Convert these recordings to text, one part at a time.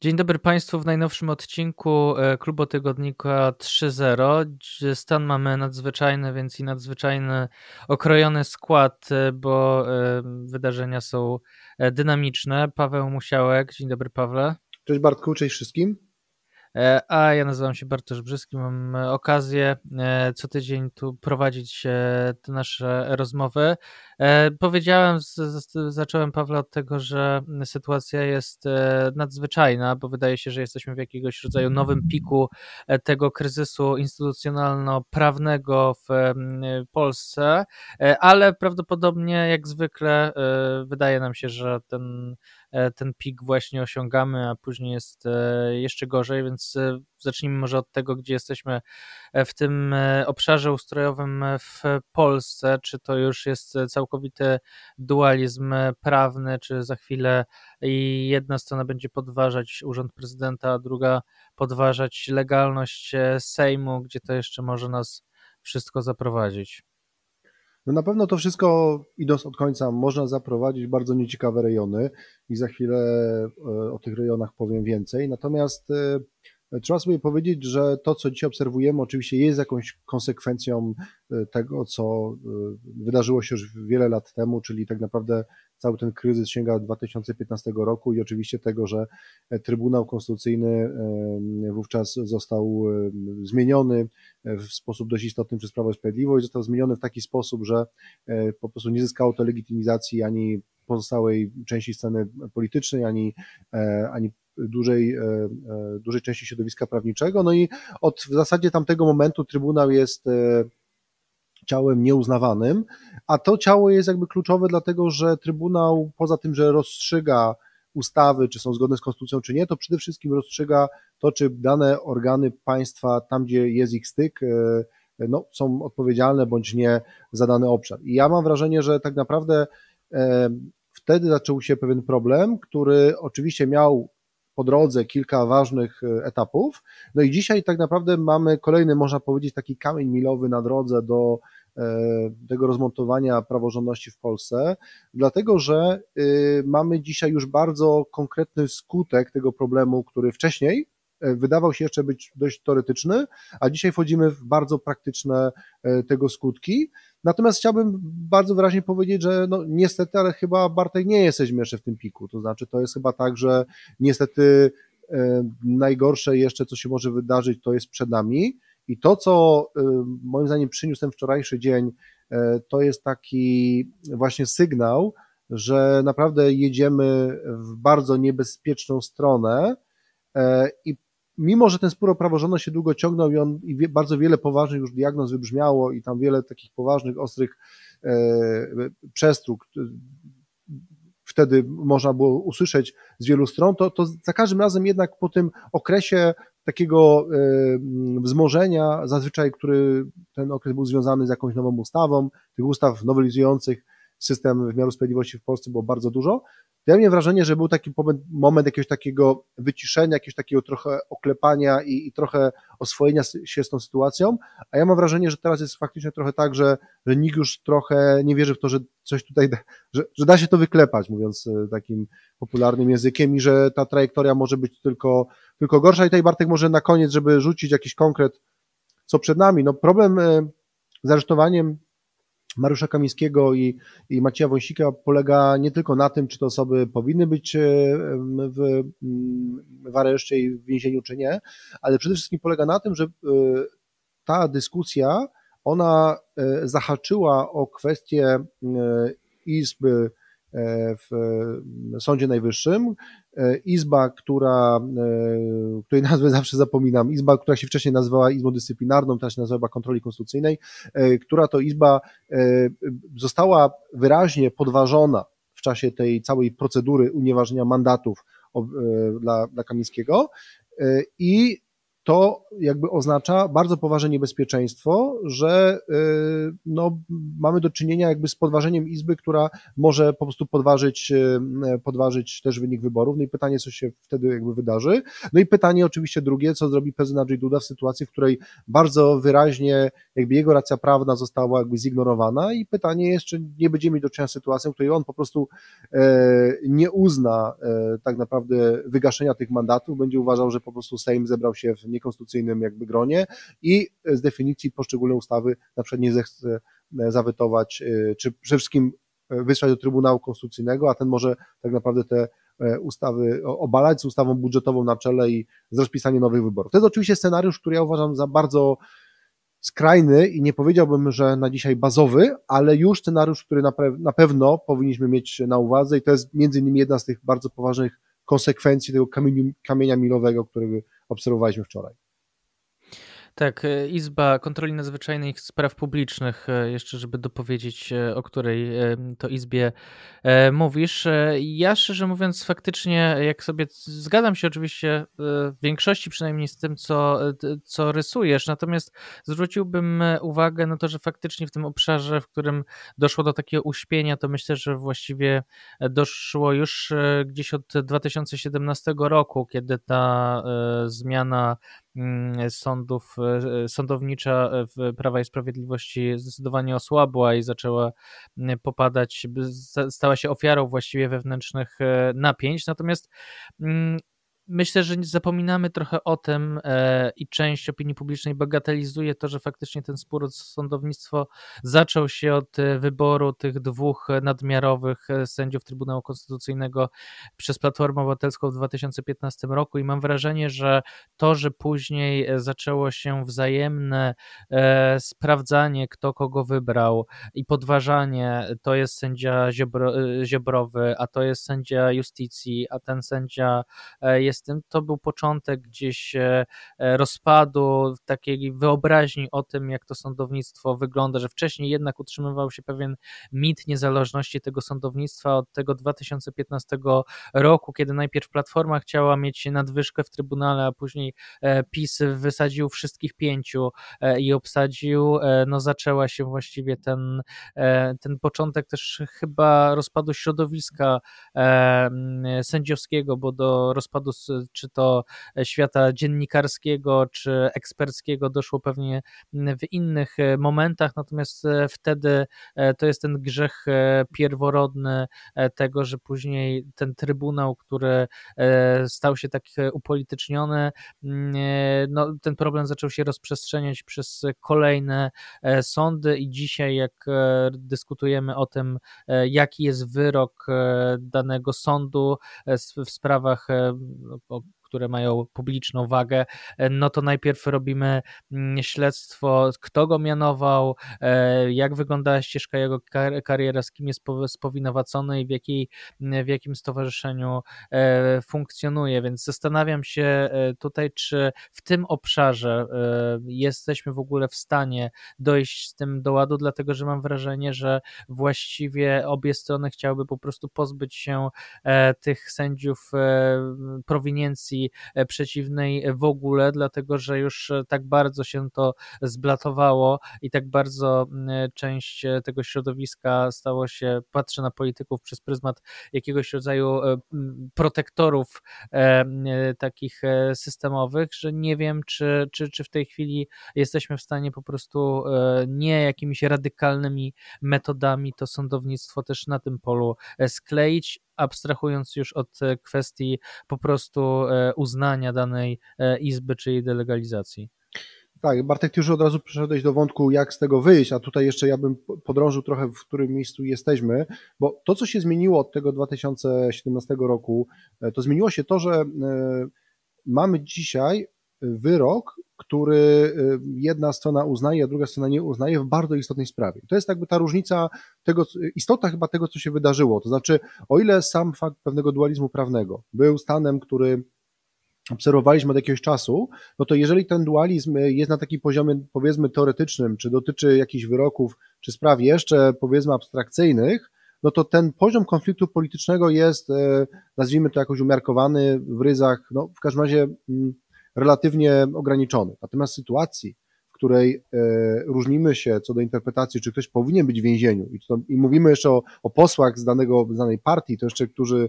Dzień dobry Państwu w najnowszym odcinku e, Klubu Tygodnika 3.0. Stan mamy nadzwyczajny, więc i nadzwyczajny okrojony skład, e, bo e, wydarzenia są dynamiczne. Paweł Musiałek, dzień dobry Pawle. Cześć Bartku, cześć wszystkim. A ja nazywam się Bartosz Brzyski. Mam okazję co tydzień tu prowadzić te nasze rozmowy. Powiedziałem, zacząłem Pawła od tego, że sytuacja jest nadzwyczajna, bo wydaje się, że jesteśmy w jakiegoś rodzaju nowym piku tego kryzysu instytucjonalno-prawnego w Polsce, ale prawdopodobnie jak zwykle wydaje nam się, że ten E, ten pik właśnie osiągamy, a później jest e, jeszcze gorzej, więc e, zacznijmy może od tego, gdzie jesteśmy w tym obszarze ustrojowym w Polsce. Czy to już jest całkowity dualizm prawny, czy za chwilę jedna strona będzie podważać urząd prezydenta, a druga podważać legalność Sejmu, gdzie to jeszcze może nas wszystko zaprowadzić? No na pewno to wszystko, idąc od końca, można zaprowadzić bardzo nieciekawe rejony i za chwilę e, o tych rejonach powiem więcej. Natomiast e, trzeba sobie powiedzieć, że to, co dzisiaj obserwujemy, oczywiście jest jakąś konsekwencją e, tego, co wydarzyło się już wiele lat temu, czyli tak naprawdę cały ten kryzys sięga 2015 roku i oczywiście tego, że Trybunał Konstytucyjny wówczas został zmieniony w sposób dość istotny przez Prawo i Sprawiedliwość, został zmieniony w taki sposób, że po prostu nie zyskało to legitymizacji ani pozostałej części sceny politycznej, ani, ani dużej, dużej części środowiska prawniczego. No i od w zasadzie tamtego momentu Trybunał jest ciałem nieuznawanym, a to ciało jest jakby kluczowe, dlatego że Trybunał, poza tym, że rozstrzyga ustawy, czy są zgodne z konstytucją, czy nie, to przede wszystkim rozstrzyga to, czy dane organy państwa, tam gdzie jest ich styk, e, no, są odpowiedzialne bądź nie za dany obszar. I ja mam wrażenie, że tak naprawdę e, wtedy zaczął się pewien problem, który oczywiście miał po drodze kilka ważnych e, etapów. No i dzisiaj tak naprawdę mamy kolejny, można powiedzieć, taki kamień milowy na drodze do e, tego rozmontowania praworządności w Polsce, dlatego że e, mamy dzisiaj już bardzo konkretny skutek tego problemu, który wcześniej wydawał się jeszcze być dość teoretyczny, a dzisiaj wchodzimy w bardzo praktyczne tego skutki. Natomiast chciałbym bardzo wyraźnie powiedzieć, że no niestety, ale chyba Bartek nie jesteśmy jeszcze w tym piku. To znaczy, to jest chyba tak, że niestety e, najgorsze jeszcze, co się może wydarzyć, to jest przed nami. I to, co e, moim zdaniem przyniósł ten wczorajszy dzień, e, to jest taki właśnie sygnał, że naprawdę jedziemy w bardzo niebezpieczną stronę i mimo że ten spór o praworządność się długo ciągnął i, on, i bardzo wiele poważnych już diagnoz wybrzmiało i tam wiele takich poważnych, ostrych e, przestróg wtedy można było usłyszeć z wielu stron, to, to za każdym razem jednak po tym okresie takiego e, wzmożenia, zazwyczaj, który ten okres był związany z jakąś nową ustawą, tych ustaw nowelizujących system wymiaru sprawiedliwości w Polsce było bardzo dużo, ja miałem wrażenie, że był taki moment, moment jakiegoś takiego wyciszenia, jakiegoś takiego trochę oklepania i, i, trochę oswojenia się z tą sytuacją, a ja mam wrażenie, że teraz jest faktycznie trochę tak, że, że nikt już trochę nie wierzy w to, że coś tutaj, da, że, że da się to wyklepać, mówiąc e, takim popularnym językiem i że ta trajektoria może być tylko, tylko gorsza i tutaj Bartek może na koniec, żeby rzucić jakiś konkret, co przed nami. No problem e, z aresztowaniem Mariusza Kamińskiego i, i Macieja Wąsika polega nie tylko na tym, czy te osoby powinny być e, w, w areszcie i w więzieniu, czy nie, ale przede wszystkim polega na tym, że e, ta dyskusja, ona e, zahaczyła o kwestię Izby w Sądzie Najwyższym, E, izba, która, e, której nazwę zawsze zapominam, izba, która się wcześniej nazywała Izbą Dyscyplinarną, teraz się nazywa Kontroli Konstytucyjnej, e, która to izba została wyraźnie podważona w czasie tej całej procedury unieważnienia mandatów dla, dla Kamińskiego. I to jakby oznacza bardzo poważne niebezpieczeństwo, że y, no, mamy do czynienia jakby z podważeniem Izby, która może po prostu podważyć, y, podważyć też wynik wyborów. No i pytanie, co się wtedy jakby wydarzy. No i pytanie oczywiście drugie, co zrobi prezydent Andrzej Duda w sytuacji, w której bardzo wyraźnie jakby jego racja prawna została jakby zignorowana i pytanie jest, czy nie będziemy mieć do czynienia z sytuacją, w której on po prostu e, nie uzna e, tak naprawdę wygaszenia tych mandatów, będzie uważał, że po prostu Sejm zebrał się w niekonstytucyjnym jakby gronie i z definicji poszczególne ustawy na przykład nie zechce e, zawetować, e, czy przede wszystkim e, wysłać do Trybunału Konstytucyjnego, a ten może tak naprawdę te ustawy obalać z ustawą budżetową na czele i z rozpisaniem nowych wyborów. To jest oczywiście scenariusz, który ja uważam za bardzo skrajny i nie powiedziałbym, że na dzisiaj bazowy, ale już scenariusz, który na, na pewno powinniśmy mieć na uwadze i to jest między innymi jedna z tych bardzo poważnych konsekwencji tego kamieniu, kamienia milowego, którego obserwowaliśmy wczoraj. Tak, e, Izba Kontroli Nadzwyczajnej Spraw Publicznych, e, jeszcze żeby dopowiedzieć, e, o której to Izbie mówisz. Ja szczerze mówiąc, faktycznie, jak sobie zgadzam się oczywiście w większości przynajmniej z tym, co, co rysujesz, natomiast zwróciłbym uwagę na to, że faktycznie w tym obszarze, w którym doszło do takiego uśpienia, to myślę, że właściwie doszło już gdzieś od 2017 roku, kiedy ta zmiana sądów, e, sądownicza w Prawa i Sprawiedliwości zdecydowanie osłabła i zaczęła mm, popadać, stała się ofiarą właściwie wewnętrznych e, napięć. Natomiast mm, myślę, że zapominamy trochę o tym e, i część opinii publicznej bagatelizuje to, że faktycznie ten spór o sądownictwo zaczął się od e, wyboru tych dwóch nadmiarowych e, sędziów Trybunału Konstytucyjnego przez Platformę Obywatelską w 2015 roku. I mam wrażenie, że to, że później zaczęło się wzajemne sprawdzanie, kto kogo wybrał i podważanie, to jest sędzia Ziobro, Ziobrowy, a to jest sędzia Justicji, a ten sędzia jest to był początek gdzieś e, e, rozpadu takiej wyobraźni o tym, jak to sądownictwo wygląda, że wcześniej jednak utrzymywał się pewien mit niezależności tego sądownictwa od tego 2015 roku, kiedy najpierw Platforma chciała mieć nadwyżkę w Trybunale, a później e, PiS wysadził wszystkich pięciu i obsadził, no zaczęła się właściwie ten, ten początek też chyba rozpadu środowiska sędziowskiego, bo do rozpadu czy to świata dziennikarskiego, czy eksperckiego doszło pewnie w innych e, momentach, natomiast e, wtedy e, to jest ten grzech pierworodny tego, że później ten trybunał, który stał się tak upolityczniony, no, ten problem zaczął się rozprzestrzeniać przez kolejne sądy. I dzisiaj jak dyskutujemy o tym, jaki jest wyrok danego sądu w sprawach of, of które mają publiczną wagę, e, no to najpierw robimy mm, śledztwo, kto go mianował, e, jak wyglądała ścieżka jego kariera, z kim jest spowinowacony i w, jakiej, w jakim stowarzyszeniu e, funkcjonuje, więc zastanawiam się tutaj, czy w tym obszarze jesteśmy w ogóle w stanie dojść z tym do ładu, dlatego że mam wrażenie, że właściwie obie strony chciałyby po prostu pozbyć się tych sędziów prowiniencji E, przeciwnej w ogóle, dlatego że już e, tak bardzo się to zblatowało i tak bardzo część e, tego środowiska stało się, patrzę na polityków przez pryzmat jakiegoś rodzaju protektorów takich systemowych, że nie wiem, czy, czy, czy w tej chwili jesteśmy w stanie po prostu nie jakimiś radykalnymi metodami to sądownictwo też na tym polu skleić, abstrahując już od e, kwestii po prostu e, uznania danej e, izby czy jej delegalizacji. Tak, Bartek, ty już od razu przeszedłeś do wątku, jak z tego wyjść, a tutaj jeszcze ja bym podrążył trochę, w którym miejscu jesteśmy, bo to, co się zmieniło od tego 2017 roku, to zmieniło się to, że mamy dzisiaj wyrok, który y, jedna strona uznaje, a druga strona nie uznaje w bardzo istotnej sprawie. To jest jakby ta różnica tego, istota chyba tego, co się wydarzyło. To znaczy, o ile sam fakt pewnego dualizmu prawnego był stanem, który obserwowaliśmy od jakiegoś czasu, no to jeżeli ten dualizm jest na takim poziomie powiedzmy teoretycznym, czy dotyczy jakichś wyroków, czy spraw jeszcze powiedzmy abstrakcyjnych, no to ten poziom konfliktu politycznego jest, e, nazwijmy to jakoś umiarkowany w ryzach, no w każdym razie mm, relatywnie ograniczony. Natomiast w sytuacji, w której różnimy się co do interpretacji, czy ktoś powinien być w więzieniu, i, to, i mówimy jeszcze o, o, posłach z, danego, z danej partii, to jeszcze, którzy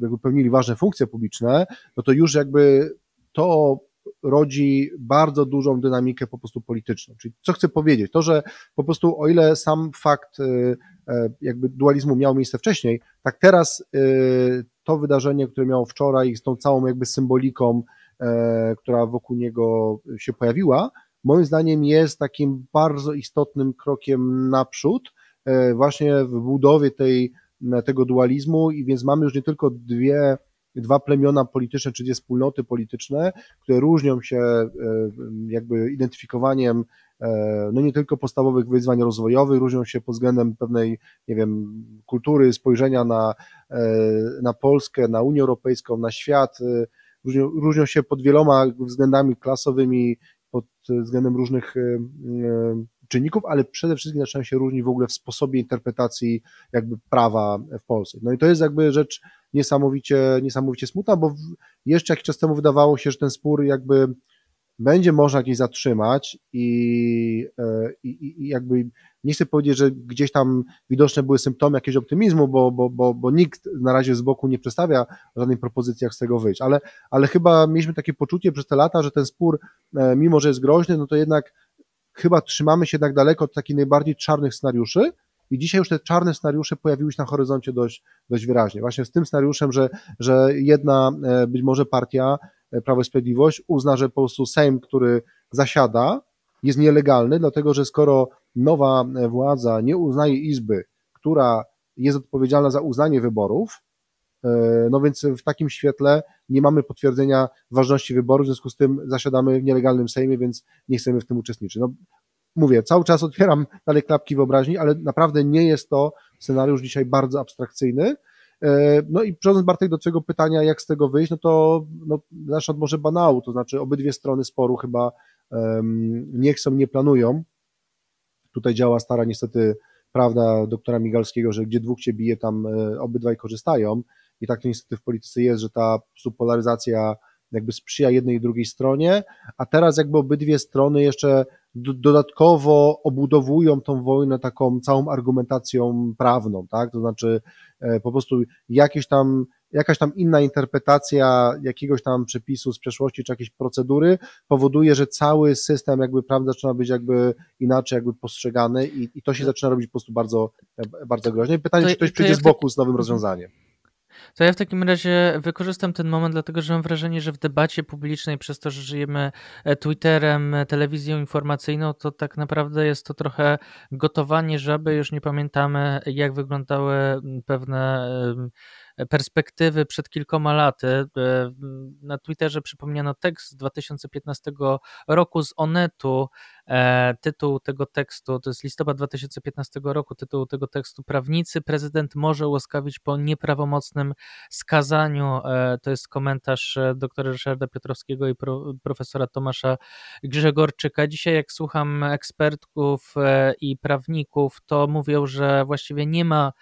jakby pełnili ważne funkcje publiczne, no to już jakby to rodzi bardzo dużą dynamikę po prostu polityczną. Czyli co chcę powiedzieć? To, że po prostu o ile sam fakt e, jakby dualizmu miał miejsce wcześniej, tak teraz to wydarzenie, które miało wczoraj z tą całą jakby symboliką, e, która wokół niego się pojawiła, moim zdaniem jest takim bardzo istotnym krokiem naprzód e, właśnie w budowie tej, tego dualizmu i więc mamy już nie tylko dwie dwa plemiona polityczne, czy dwie wspólnoty polityczne, które różnią się e, jakby identyfikowaniem e, no nie tylko podstawowych wyzwań rozwojowych, różnią się pod względem pewnej, nie wiem, kultury, spojrzenia na, e, na Polskę, na Unię Europejską, na świat, różnią, różnią się pod wieloma względami klasowymi, pod względem różnych czynników, ale przede wszystkim zaczynają się różnić w ogóle w sposobie interpretacji jakby prawa w Polsce. No i to jest jakby rzecz niesamowicie, niesamowicie smutna, bo jeszcze jakiś czas temu wydawało się, że ten spór jakby będzie można gdzieś zatrzymać i, e, i, i jakby nie chcę powiedzieć, że gdzieś tam widoczne były symptomy jakiegoś optymizmu, bo, bo, bo, bo nikt na razie z boku nie przedstawia żadnej propozycji, jak z tego wyjść, ale, ale chyba mieliśmy takie poczucie przez te lata, że ten spór, e, mimo że jest groźny, no to jednak chyba trzymamy się jednak daleko od takich najbardziej czarnych scenariuszy, i dzisiaj już te czarne scenariusze pojawiły się na horyzoncie dość, dość wyraźnie. Właśnie z tym scenariuszem, że, że jedna e, być może partia, Prawo i Sprawiedliwość, uzna, że po prostu Sejm, który zasiada, jest nielegalny, dlatego że skoro nowa e, władza nie uznaje Izby, która jest odpowiedzialna za uznanie wyborów, no więc w takim świetle nie mamy potwierdzenia ważności wyborów, w związku z tym zasiadamy w nielegalnym Sejmie, więc nie chcemy w tym uczestniczyć. No, mówię, cały czas otwieram dalej klapki wyobraźni, ale naprawdę nie jest to scenariusz dzisiaj bardzo abstrakcyjny. E, no i przechodząc Bartek do Twojego pytania, jak z tego wyjść, no to no, zacznę od może banału, to znaczy obydwie strony sporu chyba um, nie chcą, nie planują. Tutaj działa stara niestety prawda doktora Migalskiego, że gdzie dwóch cię bije, tam e, obydwaj korzystają i tak to niestety w polityce jest, że ta polaryzacja jakby sprzyja jednej i drugiej stronie, a teraz jakby obydwie strony jeszcze dodatkowo obudowują tą wojnę taką całą argumentacją prawną, tak? To znaczy e, po prostu jakieś tam, jakaś tam inna interpretacja jakiegoś tam przepisu z przeszłości czy jakiejś procedury powoduje, że cały system jakby prawda zaczyna być jakby inaczej jakby postrzegany i, i to się zaczyna robić po prostu bardzo, e, bardzo groźne. I pytanie, to, czy ktoś przyjdzie z boku z nowym rozwiązaniem. To ja w takim razie wykorzystam ten moment, dlatego że mam wrażenie, że w debacie publicznej, przez to, że żyjemy e, Twitterem, e, telewizją informacyjną, to tak naprawdę jest to trochę gotowanie żaby. Już nie pamiętamy, jak wyglądały pewne perspektywy przed kilkoma laty. E, na Twitterze przypomniano tekst z 2015 roku z Onetu. E, tytuł tego tekstu to jest listopad 2015 roku. Tytuł tego tekstu Prawnicy prezydent może ułaskawić po nieprawomocnym skazaniu. E, to jest komentarz doktora Ryszarda Piotrowskiego i profesora Tomasza Grzegorczyka. Dzisiaj, jak słucham ekspertów i prawników, to mówią, że właściwie nie ma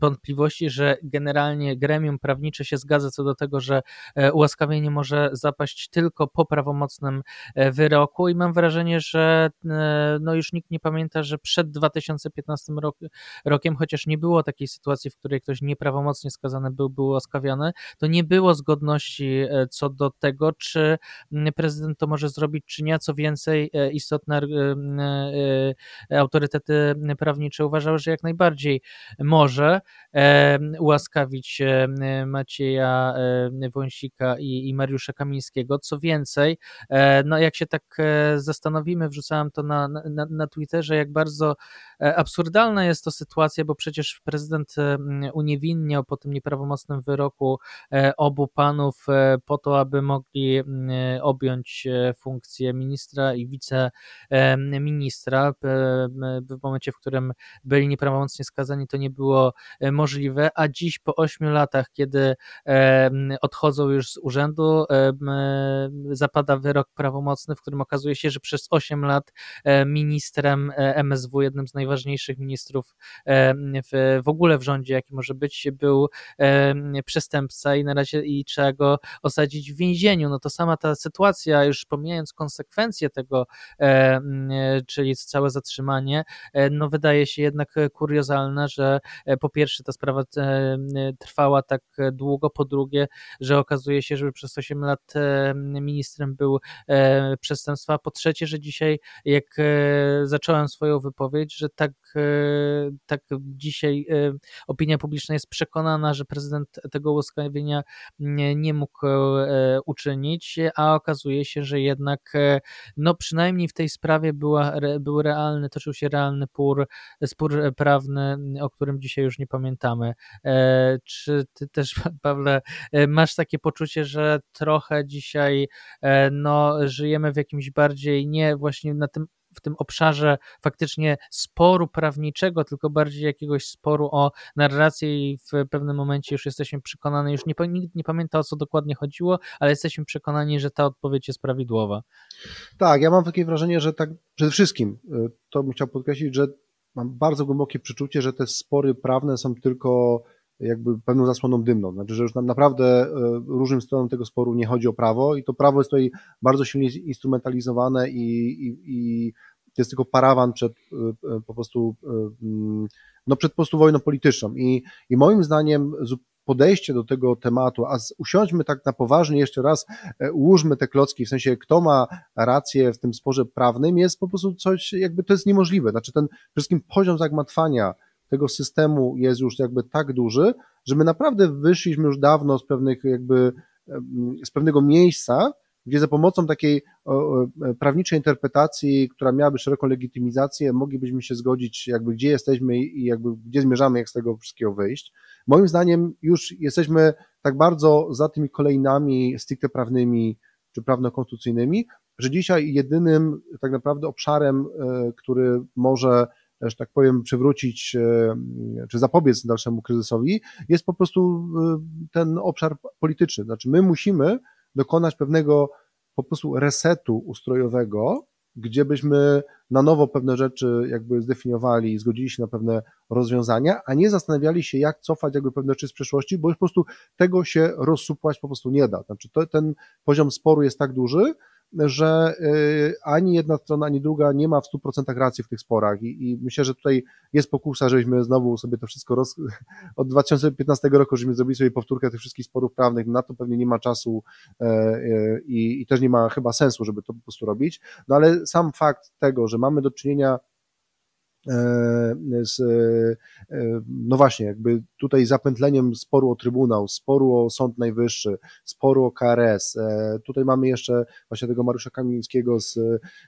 wątpliwości, że generalnie gremium prawnicze się zgadza co do tego, że e, ułaskawienie może zapaść tylko po prawomocnym e, wyroku i mam wrażenie, że e, no już nikt nie pamięta, że przed 2015 rokiem, chociaż nie było takiej sytuacji, w której ktoś nieprawomocnie skazany był, był ułaskawiony, to nie było zgodności co do tego, czy prezydent to może zrobić, czy nie, co więcej istotne autorytety prawnicze uważały, że jak najbardziej może ułaskawić E, Macieja e, Wąsika i, i Mariusza Kamińskiego. Co więcej, e, no jak się tak zastanowimy, wrzucałem to na, na, na Twitterze, jak bardzo absurdalna jest to sytuacja, bo przecież prezydent uniewinniał po tym nieprawomocnym wyroku obu panów po to, aby mogli objąć funkcję ministra i wiceministra. W momencie, w którym byli nieprawomocnie skazani, to nie było możliwe niemożliwe, a dziś po ośmiu latach, kiedy odchodzą już z urzędu, zapada wyrok prawomocny, w którym okazuje się, że przez 8 lat ministrem MSW, jednym z najważniejszych ministrów w, w ogóle w rządzie, jaki może być, był przestępca i na razie i trzeba go osadzić w więzieniu. No to sama ta sytuacja, już pomijając konsekwencje tego, czyli całe zatrzymanie, no wydaje się jednak kuriozalna, że po pierwsze ta sprawa trwała tak długo, po drugie, że okazuje się, że przez 8 lat ministrem był przestępstwa, po trzecie, że dzisiaj jak zacząłem swoją wypowiedź, że tak, tak dzisiaj opinia publiczna jest przekonana, że prezydent tego ułaskawienia nie, nie mógł uczynić, a okazuje się, że jednak no przynajmniej w tej sprawie była, był realny, toczył się realny spór, spór prawny, o którym dzisiaj już nie pamiętamy. E, czy ty też, Pawle, e, masz takie poczucie, że trochę dzisiaj e, no, żyjemy w jakimś bardziej nie właśnie na tym w tym obszarze faktycznie sporu prawniczego, tylko bardziej jakiegoś sporu o narrację i w pewnym momencie już jesteśmy przekonani, już nie, nikt nie pamięta o co dokładnie chodziło, ale jesteśmy przekonani, że ta odpowiedź jest prawidłowa. Tak, ja mam takie wrażenie, że tak przede wszystkim, to bym chciał podkreślić, że mam bardzo głębokie przeczucie, że te spory prawne są tylko jakby pewną zasłoną dymną. Znaczy, że już naprawdę y, różnym stronom tego sporu nie chodzi o prawo i to prawo jest tutaj bardzo silnie instrumentalizowane i, i, i to jest tylko parawan przed y, po prostu mm, no przed po prostu wojną polityczną i, i moim zdaniem podejście do tego tematu, a usiądźmy tak na poważnie jeszcze raz, e, ułóżmy te klocki, w sensie kto ma rację w tym sporze prawnym, jest po prostu coś, jakby to jest niemożliwe. Znaczy ten wszystkim poziom zagmatwania tego systemu jest już jakby tak duży, że my naprawdę wyszliśmy już dawno z pewnych jakby z pewnego miejsca, gdzie za pomocą takiej prawniczej interpretacji, która miałaby szeroką legitymizację, moglibyśmy się zgodzić, jakby gdzie jesteśmy i jakby gdzie zmierzamy, jak z tego wszystkiego wyjść. Moim zdaniem już jesteśmy tak bardzo za tymi kolejnami stricte prawnymi czy prawno-konstytucyjnymi, że dzisiaj jedynym tak naprawdę obszarem, e, który może że tak powiem, przywrócić e, czy zapobiec dalszemu kryzysowi, jest po prostu e, ten obszar polityczny. Znaczy, my musimy dokonać pewnego po prostu resetu ustrojowego, gdzie byśmy na nowo pewne rzeczy jakby zdefiniowali i zgodzili się na pewne rozwiązania, a nie zastanawiali się, jak cofać jakby pewne rzeczy z przeszłości, bo już po prostu tego się rozsupłać po prostu nie da. Znaczy to, ten poziom sporu jest tak duży, że y, ani jedna strona, ani druga nie ma w 100% racji w tych sporach. I, i myślę, że tutaj jest pokusa, żebyśmy znowu sobie to wszystko roz... od 2015 roku, żebyśmy zrobili sobie powtórkę tych wszystkich sporów prawnych, na to pewnie nie ma czasu e, e, i, i też nie ma chyba sensu, żeby to po prostu robić, no ale sam fakt tego, że mamy do czynienia z, e, no właśnie, jakby tutaj zapętleniem sporu o Trybunał, sporu o Sąd Najwyższy, sporu o KRS, e, tutaj mamy jeszcze właśnie tego Mariusza Kamińskiego z,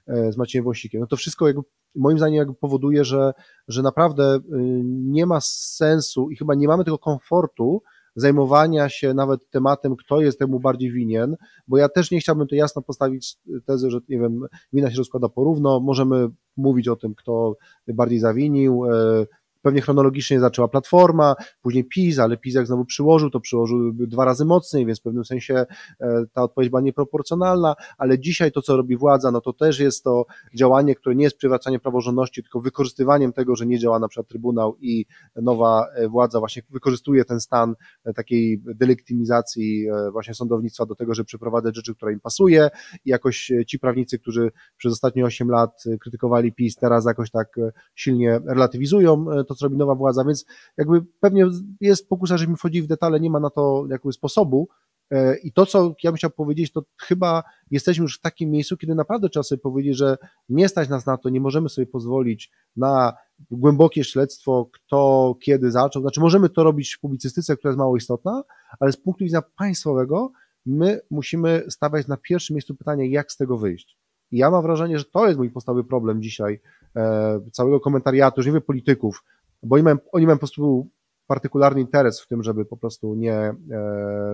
z Maciejem Wąsikiem, no to wszystko jakby, moim zdaniem jakby powoduje, że, że naprawdę nie ma sensu i chyba nie mamy tego komfortu, zajmowania się nawet tematem, kto jest temu bardziej winien, bo ja też nie chciałbym to jasno postawić tezy, że nie wiem, wina się rozkłada porówno, możemy mówić o tym, kto bardziej zawinił, e, Pewnie chronologicznie zaczęła Platforma, później PiS, ale PiS jak znowu przyłożył, to przyłożył dwa razy mocniej, więc w pewnym sensie e, ta odpowiedź była nieproporcjonalna, ale dzisiaj to, co robi władza, no to też jest to działanie, które nie jest przywracaniem praworządności, tylko wykorzystywaniem tego, że nie działa na przykład Trybunał i nowa e, władza właśnie wykorzystuje ten stan e, takiej delegitymizacji właśnie sądownictwa do tego, żeby przeprowadzać rzeczy, które im pasuje. I jakoś ci prawnicy, którzy przez ostatnie 8 lat krytykowali PiS, teraz jakoś tak silnie relatywizują to, co robi nowa władza, więc jakby pewnie jest pokusa, żebyśmy wchodzili w detale, nie ma na to jakby sposobu, e, i to, co ja bym chciał powiedzieć, to chyba jesteśmy już w takim miejscu, kiedy naprawdę trzeba sobie powiedzieć, że nie stać nas na to, nie możemy sobie pozwolić na głębokie śledztwo, kto kiedy zaczął. Znaczy, możemy to robić w publicystyce, która jest mało istotna, ale z punktu widzenia państwowego, my musimy stawiać na pierwszym miejscu pytanie, jak z tego wyjść. I ja mam wrażenie, że to jest mój podstawowy problem dzisiaj e, całego komentariatu, już nie wiem polityków, bo oni mają, oni mają po prostu partykularny interes w tym, żeby po prostu nie e,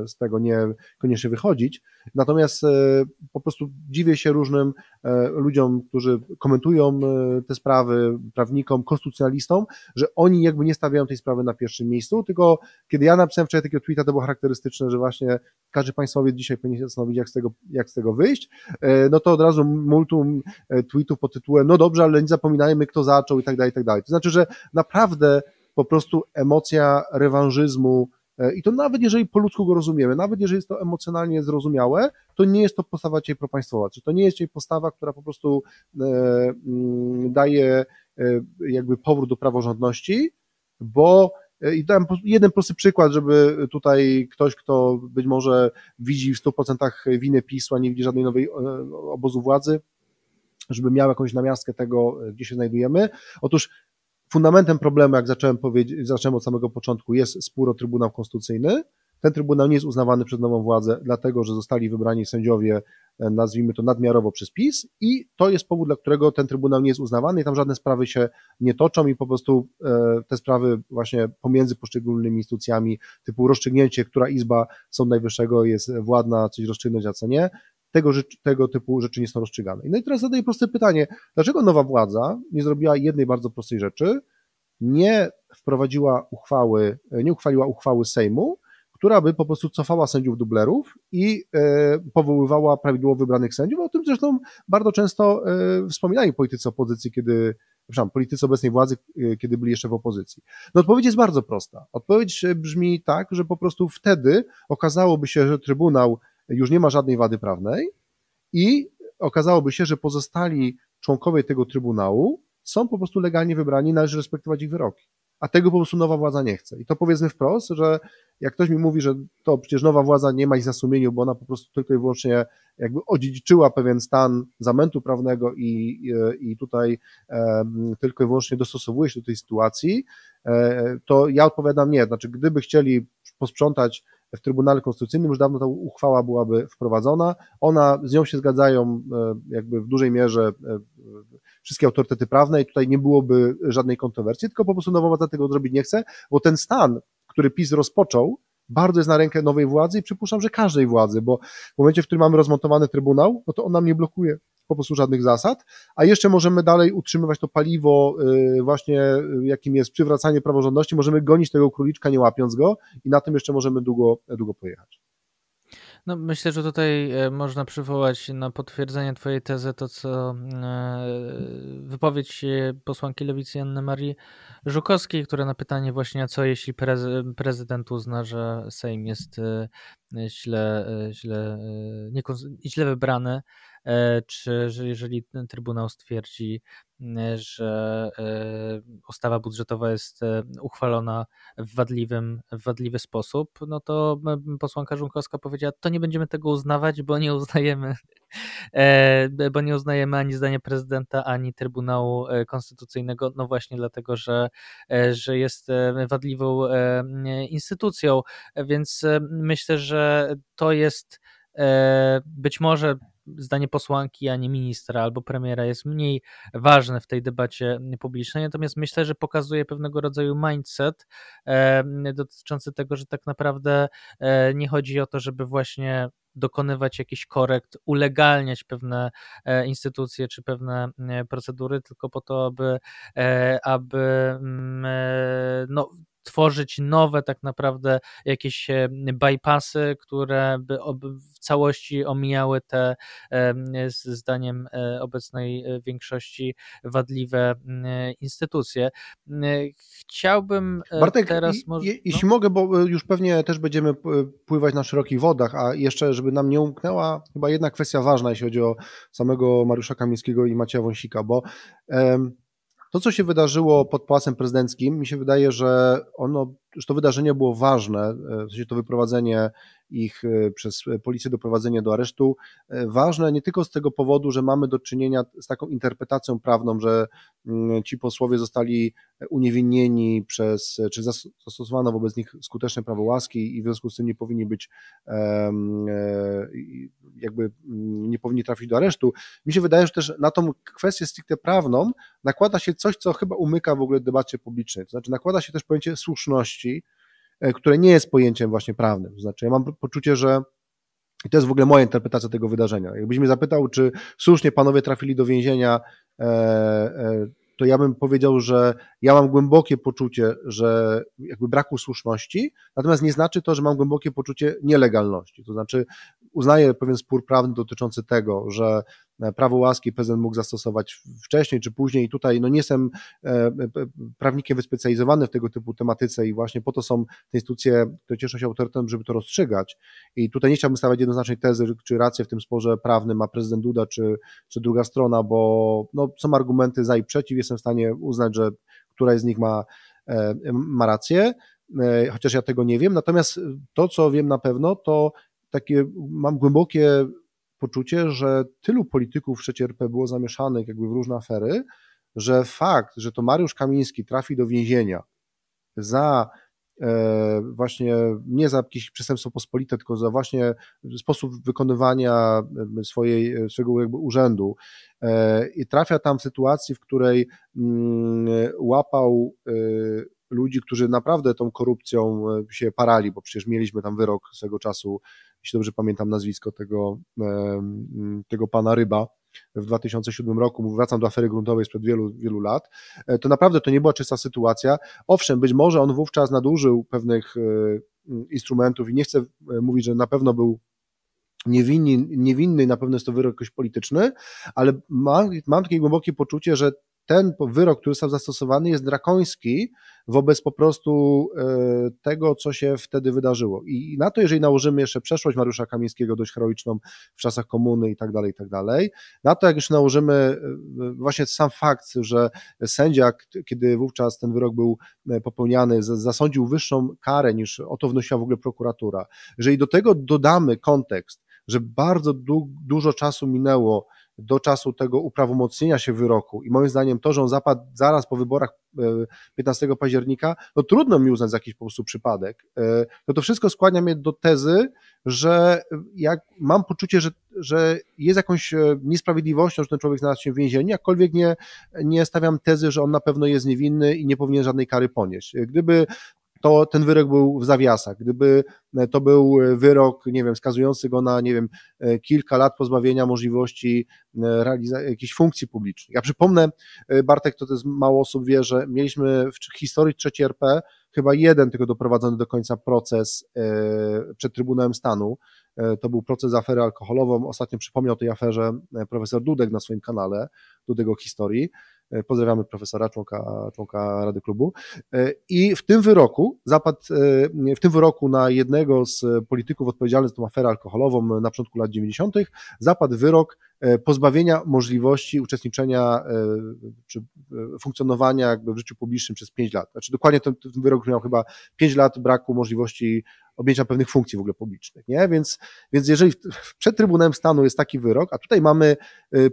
z tego nie koniecznie wychodzić. Natomiast e, po prostu dziwię się różnym e, ludziom, którzy komentują te sprawy, prawnikom, konstytucjonalistom, że oni jakby nie stawiają tej sprawy na pierwszym miejscu, tylko kiedy ja napisałem wczoraj takiego tweeta, to było charakterystyczne, że właśnie każdy państwowiec dzisiaj powinien się zastanowić, jak z tego, jak z tego wyjść, no to od razu multum tweetów pod tytułem, no dobrze, ale nie zapominajmy, kto zaczął i tak dalej, i tak dalej. To znaczy, że naprawdę po prostu emocja rewanżyzmu, e, i to nawet jeżeli po ludzku go rozumiemy, nawet jeżeli jest to emocjonalnie zrozumiałe, to nie jest to postawa dzisiaj propaństwowa, czy to nie jest dzisiaj postawa, która po prostu e, mm, daje e, jakby powrót do praworządności, bo i dam jeden prosty przykład, żeby tutaj ktoś, kto być może widzi w 100% winę PiSu, a nie widzi żadnej nowej obozu władzy, żeby miał jakąś namiastkę tego, gdzie się znajdujemy. Otóż fundamentem problemu, jak zacząłem, powiedzieć, zacząłem od samego początku, jest spór o Trybunał Konstytucyjny. Ten Trybunał nie jest uznawany przez nową władzę, dlatego że zostali wybrani sędziowie, e, nazwijmy to nadmiarowo przez PiS i to jest powód, dla którego ten Trybunał nie jest uznawany i tam żadne sprawy się nie toczą i po prostu e, te sprawy właśnie pomiędzy poszczególnymi instytucjami, typu rozstrzygnięcie, która izba Sądu Najwyższego jest władna coś rozstrzygnąć, a co nie, tego, tego typu rzeczy nie są rozstrzygane. No i teraz zadaję proste pytanie, dlaczego nowa władza nie zrobiła jednej bardzo prostej rzeczy, nie wprowadziła uchwały, nie uchwaliła uchwały Sejmu, która by po prostu cofała sędziów dublerów i e, powoływała prawidłowo wybranych sędziów. O tym zresztą bardzo często e, wspominali politycy opozycji, kiedy, przepraszam, politycy obecnej władzy, e, kiedy byli jeszcze w opozycji. No odpowiedź jest bardzo prosta. Odpowiedź brzmi tak, że po prostu wtedy okazałoby się, że Trybunał już nie ma żadnej wady prawnej i okazałoby się, że pozostali członkowie tego Trybunału są po prostu legalnie wybrani, należy respektować ich wyroki. A tego po prostu nowa władza nie chce. I to powiedzmy wprost, że jak ktoś mi mówi, że to przecież nowa władza nie ma ich na sumieniu, bo ona po prostu tylko i wyłącznie jakby odziedziczyła pewien stan zamętu prawnego i, i tutaj e, tylko i wyłącznie dostosowuje się do tej sytuacji, e, to ja odpowiadam nie. Znaczy, gdyby chcieli posprzątać w Trybunale Konstytucyjnym już dawno ta uchwała byłaby wprowadzona. Ona, z nią się zgadzają e, jakby w dużej mierze e, wszystkie autorytety prawne i tutaj nie byłoby żadnej kontrowersji, tylko po prostu nowa władza tego zrobić nie chce, bo ten stan, który PiS rozpoczął, bardzo jest na rękę nowej władzy i przypuszczam, że każdej władzy, bo w momencie, w którym mamy rozmontowany Trybunał, no to on nam nie blokuje po prostu żadnych zasad, a jeszcze możemy dalej utrzymywać to paliwo y, właśnie, y, jakim jest przywracanie praworządności, możemy gonić tego króliczka nie łapiąc go i na tym jeszcze możemy długo, długo pojechać. No, myślę, że tutaj e, można przywołać na potwierdzenie Twojej tezy to, co e, wypowiedź posłanki lewicy Janny Marii Żukowskiej, która na pytanie właśnie, co jeśli prezydent uzna, że Sejm jest e, źle, źle, źle wybrany, czy że jeżeli Trybunał stwierdzi, że ustawa budżetowa jest uchwalona w wadliwym, w wadliwy sposób, no to posłanka Żunkowska powiedziała, to nie będziemy tego uznawać, bo nie uznajemy, e, bo nie uznajemy ani zdania prezydenta, ani Trybunału e, Konstytucyjnego, no właśnie dlatego, że, e, że jest wadliwą instytucją, więc myślę, że to jest być może zdanie posłanki, a nie ministra albo premiera jest mniej ważne w tej debacie publicznej. Natomiast myślę, że pokazuje pewnego rodzaju mindset e, dotyczący tego, że tak naprawdę e, nie chodzi o to, żeby właśnie dokonywać jakichś korekt, ulegalniać pewne e, instytucje czy pewne procedury, tylko po to, aby, aby mm, no, tworzyć nowe tak naprawdę jakieś bypassy, które by w całości omijały te zdaniem e, obecnej e, większości wadliwe instytucje. Chciałbym e, Bartek, teraz może... jeśli no? mogę, bo już pewnie też będziemy pływać na szerokich wodach, a jeszcze, żeby nam nie umknęła chyba jedna kwestia ważna, jeśli chodzi o samego Mariusza Kamińskiego i Macieja Wąsika, bo to, co się wydarzyło pod Pałacem Prezydenckim, mi się wydaje, że ono, że to wydarzenie było ważne, w sensie to wyprowadzenie ich przez policję doprowadzenie do aresztu. Ważne nie tylko z tego powodu, że mamy do czynienia z taką interpretacją prawną, że mm, ci posłowie zostali uniewinnieni przez, czy zastosowano wobec nich skuteczne prawo łaski i w związku z tym nie powinni być jakby mm, nie powinni trafić do aresztu. Mi się wydaje, że też na tą kwestię stricte prawną nakłada się coś, co chyba umyka w ogóle debacie publicznej. To znaczy nakłada się też pojęcie słuszności, e, które nie jest pojęciem właśnie prawnym. To znaczy ja mam poczucie, że i to jest w ogóle moja interpretacja tego wydarzenia. Jakbyś mnie zapytał, czy słusznie panowie trafili do więzienia, e, e, to ja bym powiedział, że ja mam głębokie poczucie, że jakby braku słuszności, natomiast nie znaczy to, że mam głębokie poczucie nielegalności. To znaczy uznaję pewien spór prawny dotyczący tego, że E, prawo łaski prezydent mógł zastosować wcześniej czy później. I tutaj no nie jestem e, prawnikiem wyspecjalizowany w tego typu tematyce i właśnie po to są te instytucje, które cieszą się autorytetem, żeby to rozstrzygać. I tutaj nie chciałbym stawiać jednoznacznej tezy, czy rację w tym sporze prawnym ma prezydent Duda, czy, czy druga strona, bo no, są argumenty za i przeciw. Jestem w stanie uznać, że któraś z nich ma, e, ma rację, chociaż ja tego nie wiem. Natomiast to, co wiem na pewno, to takie mam głębokie poczucie, że tylu polityków w RP było zamieszanych jakby w różne afery, że fakt, że to Mariusz Kamiński trafi do więzienia za e, właśnie nie za jakieś przestępstwo pospolite, tylko za właśnie sposób wykonywania e, swojej, swojego jakby urzędu e, i trafia tam w sytuacji, w której mm, łapał ludzi, którzy naprawdę tą korupcją się parali, bo przecież mieliśmy tam wyrok swego czasu jeśli dobrze pamiętam nazwisko tego, tego pana Ryba, w 2007 roku, wracam do afery gruntowej sprzed wielu, wielu lat, e, to naprawdę to nie była czysta sytuacja. Owszem, być może on wówczas nadużył pewnych e, instrumentów i nie chcę e, mówić, że na pewno był niewinny, niewinny na pewno jest to wyrok jakoś polityczny, ale mam, mam takie głębokie poczucie, że ten wyrok, który został zastosowany, jest drakoński wobec po prostu e, tego, co się wtedy wydarzyło. I na to, jeżeli nałożymy jeszcze przeszłość Mariusza Kamińskiego, dość heroiczną w czasach komuny i tak dalej, i tak dalej, na to, jak już nałożymy e, właśnie sam fakt, że sędzia, kiedy wówczas ten wyrok był e, popełniany, zasądził wyższą karę niż o to wnosiła w ogóle prokuratura, jeżeli do tego dodamy kontekst, że bardzo du dużo czasu minęło do czasu tego uprawomocnienia się wyroku i moim zdaniem to, że on zapadł zaraz po wyborach 15 e, października, no trudno mi uznać za jakiś po prostu przypadek. E, no to wszystko skłania mnie do tezy, że jak mam poczucie, że, że jest jakąś e, niesprawiedliwością, że ten człowiek znalazł się w więzieniu, jakkolwiek nie, nie stawiam tezy, że on na pewno jest niewinny i nie powinien żadnej kary ponieść. Gdyby to ten wyrok był w zawiasach. Gdyby e, to był e, wyrok, nie wiem, skazujący go na, nie wiem, e, kilka lat pozbawienia możliwości realizacji jakiejś funkcji publicznych. Ja przypomnę, Bartek, to też mało osób wie, że mieliśmy w historii III RP chyba jeden tylko doprowadzony do końca proces przed Trybunałem Stanu. To był proces za aferę alkoholową. Ostatnio przypomniał tej aferze profesor Dudek na swoim kanale, Dudek o historii. E, pozdrawiamy profesora, członka, członka Rady Klubu. E, I w tym wyroku zapadł, e, w tym wyroku na jednego z polityków odpowiedzialnych za tę aferę alkoholową na początku lat 90. zapadł wyrok pozbawienia możliwości uczestniczenia czy funkcjonowania jakby w życiu publicznym przez 5 lat. Znaczy dokładnie ten, ten wyrok miał chyba 5 lat braku możliwości objęcia pewnych funkcji w ogóle publicznych, nie? Więc, więc jeżeli przed Trybunałem Stanu jest taki wyrok, a tutaj mamy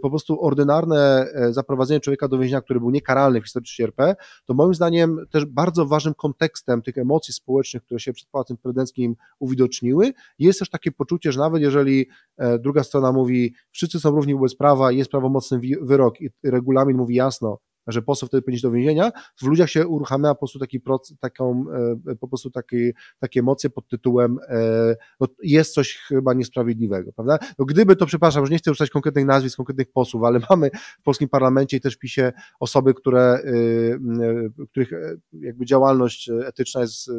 po prostu ordynarne e, zaprowadzenie człowieka do więzienia, który był niekaralny w historii RP, to moim zdaniem też bardzo ważnym kontekstem tych emocji społecznych, które się przed Pałacem Prezydenckim uwidoczniły, jest też takie poczucie, że nawet jeżeli e, druga strona mówi, wszyscy są równi wobec prawa, jest prawomocny wyrok i regulamin mówi jasno, że poseł wtedy powinien do więzienia, w ludziach się uruchamia po prostu taki taką, e, po prostu taki, takie emocje pod tytułem e, no, jest coś chyba niesprawiedliwego, prawda? No, gdyby to, przepraszam, już nie chcę rzucać konkretnych nazwisk, konkretnych posłów, ale mamy w polskim parlamencie i też pisie osoby, które, e, których jakby działalność etyczna jest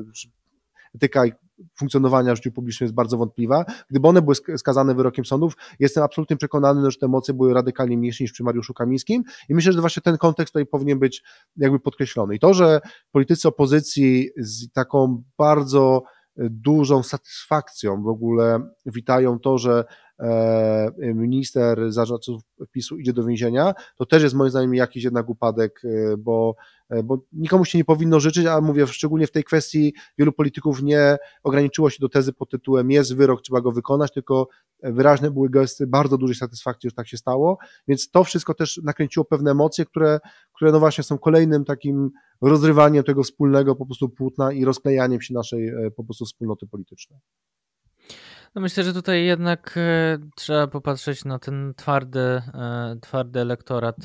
etyka funkcjonowania w życiu publicznym jest bardzo wątpliwa. Gdyby one były skazane wyrokiem sądów, jestem absolutnie przekonany, że te emocje były radykalnie mniejsze niż przy Mariuszu Kamińskim i myślę, że właśnie ten kontekst tutaj powinien być jakby podkreślony. I to, że politycy opozycji z taką bardzo dużą satysfakcją w ogóle witają to, że minister zarządców PiSu idzie do więzienia, to też jest moim zdaniem jakiś jednak upadek, bo, bo nikomu się nie powinno życzyć, a mówię szczególnie w tej kwestii wielu polityków nie ograniczyło się do tezy pod tytułem jest wyrok, trzeba go wykonać, tylko wyraźne były gesty bardzo dużej satysfakcji, że tak się stało, więc to wszystko też nakręciło pewne emocje, które, które no właśnie są kolejnym takim rozrywaniem tego wspólnego po prostu płótna i rozklejaniem się naszej e, po prostu wspólnoty politycznej. No myślę, że tutaj jednak e, trzeba popatrzeć na ten twardy, e, twardy elektorat.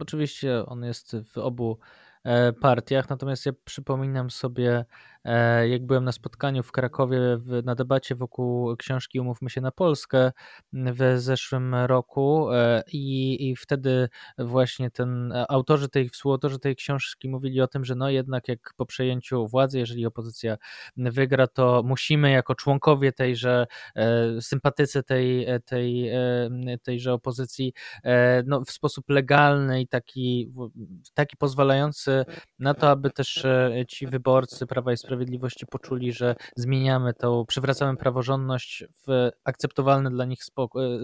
Oczywiście on jest w obu partiach, natomiast ja przypominam sobie E, jak byłem na spotkaniu w Krakowie na debacie wokół książki Umówmy się na Polskę w zeszłym roku e, i, i wtedy właśnie ten e, autorzy tej, współautorzy tej książki mówili o tym, że no jednak jak po przejęciu władzy, jeżeli opozycja wygra, to musimy jako członkowie tejże, sympatycy tej, tej, tejże opozycji no, w sposób legalny i taki, taki pozwalający na to, aby też ci wyborcy Prawa i Sprawiedliwości Sprawiedliwości poczuli, że zmieniamy to, przywracamy praworządność w akceptowalny dla nich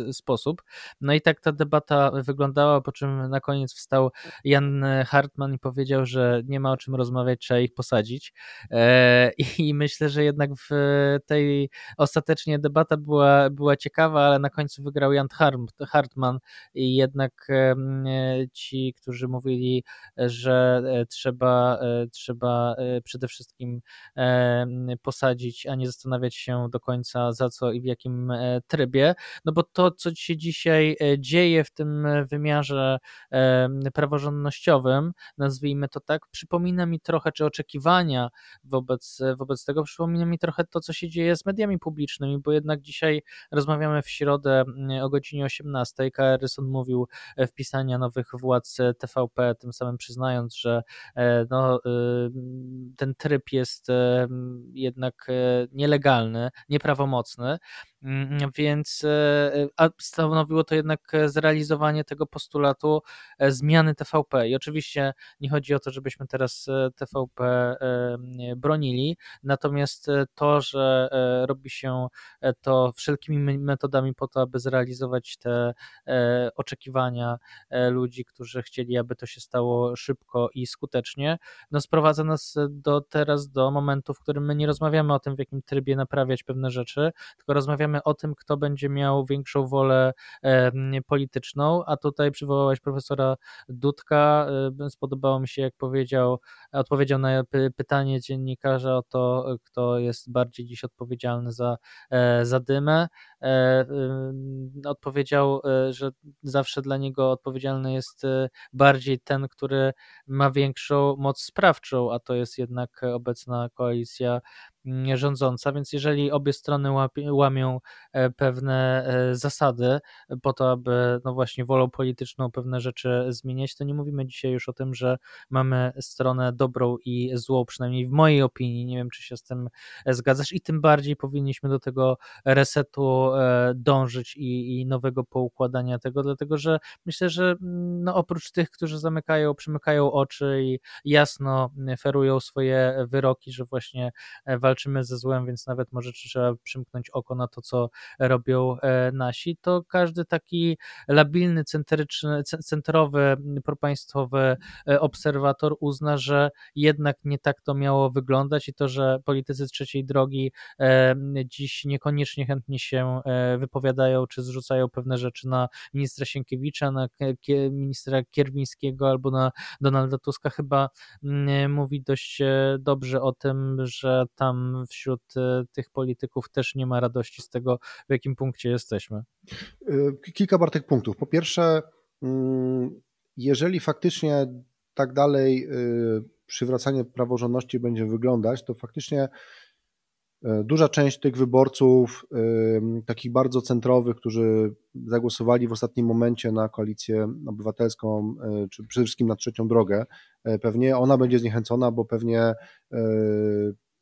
e, sposób. No i tak ta debata wyglądała, po czym na koniec wstał Jan Hartman i powiedział, że nie ma o czym rozmawiać, trzeba ich posadzić. E, I myślę, że jednak w tej ostatecznie debata była, była ciekawa, ale na końcu wygrał Jan Hartman i jednak ci, którzy mówili, że trzeba, trzeba przede wszystkim posadzić, a nie zastanawiać się do końca za co i w jakim e, trybie, no bo to, co się dzisiaj e, dzieje w tym wymiarze praworządnościowym, nazwijmy to tak, przypomina mi trochę, czy oczekiwania wobec, wobec tego, przypomina mi trochę to, co się dzieje z mediami publicznymi, bo jednak dzisiaj rozmawiamy w środę o godzinie 18. K. Ryson mówił e, wpisania nowych władz TVP, tym samym przyznając, że no, ten tryb jest jednak e, nielegalny, nieprawomocny. Mm, więc e, stanowiło to jednak zrealizowanie tego postulatu e, zmiany TVP. I oczywiście nie chodzi o to, żebyśmy teraz e, TVP bronili, natomiast to, że robi się to wszelkimi metodami po to, aby zrealizować te oczekiwania ludzi, którzy chcieli, aby to się stało szybko i skutecznie, no sprowadza nas do teraz do momentu, w którym my nie rozmawiamy o tym, w jakim trybie naprawiać pewne rzeczy, tylko rozmawiamy rozmawiamy o tym, kto będzie miał większą wolę polityczną, a tutaj przywołałeś profesora Dudka, spodobało mi się jak powiedział, odpowiedział na pytanie dziennikarza o to, kto jest bardziej dziś odpowiedzialny za, e, za dymę, e, odpowiedział, e, że zawsze dla niego odpowiedzialny jest bardziej ten, który ma większą moc sprawczą, a to jest jednak obecna koalicja rządząca, więc jeżeli obie strony łamią e, pewne e, zasady po to, aby no właśnie wolą polityczną pewne rzeczy zmieniać, to nie mówimy dzisiaj już o tym, że mamy stronę dobrą i złą, przynajmniej w mojej opinii, nie wiem czy się z tym e, zgadzasz i tym bardziej powinniśmy do tego resetu dążyć i, i nowego poukładania tego, dlatego że myślę, że mm, no oprócz tych, którzy zamykają, przymykają oczy i jasno ferują swoje wyroki, że właśnie walczą walczymy ze złem, więc nawet może trzeba przymknąć oko na to, co robią e, nasi, to każdy taki labilny, centryczny, centrowy, propaństwowy e, obserwator uzna, że jednak nie tak to miało wyglądać i to, że politycy trzeciej drogi e, dziś niekoniecznie chętnie się wypowiadają, czy zrzucają pewne rzeczy na ministra Sienkiewicza, na ministra Kierwińskiego albo na Donalda Tuska, chyba mówi dość dobrze o tym, że tam wśród e, tych polityków też nie ma radości z tego, w jakim punkcie jesteśmy? E, kilka Bartek punktów. Po pierwsze, mm, jeżeli faktycznie tak dalej e, przywracanie praworządności będzie wyglądać, to faktycznie duża część tych wyborców, takich bardzo centrowych, którzy zagłosowali w ostatnim momencie na koalicję obywatelską, czy przede wszystkim na trzecią drogę, pewnie ona będzie zniechęcona, bo pewnie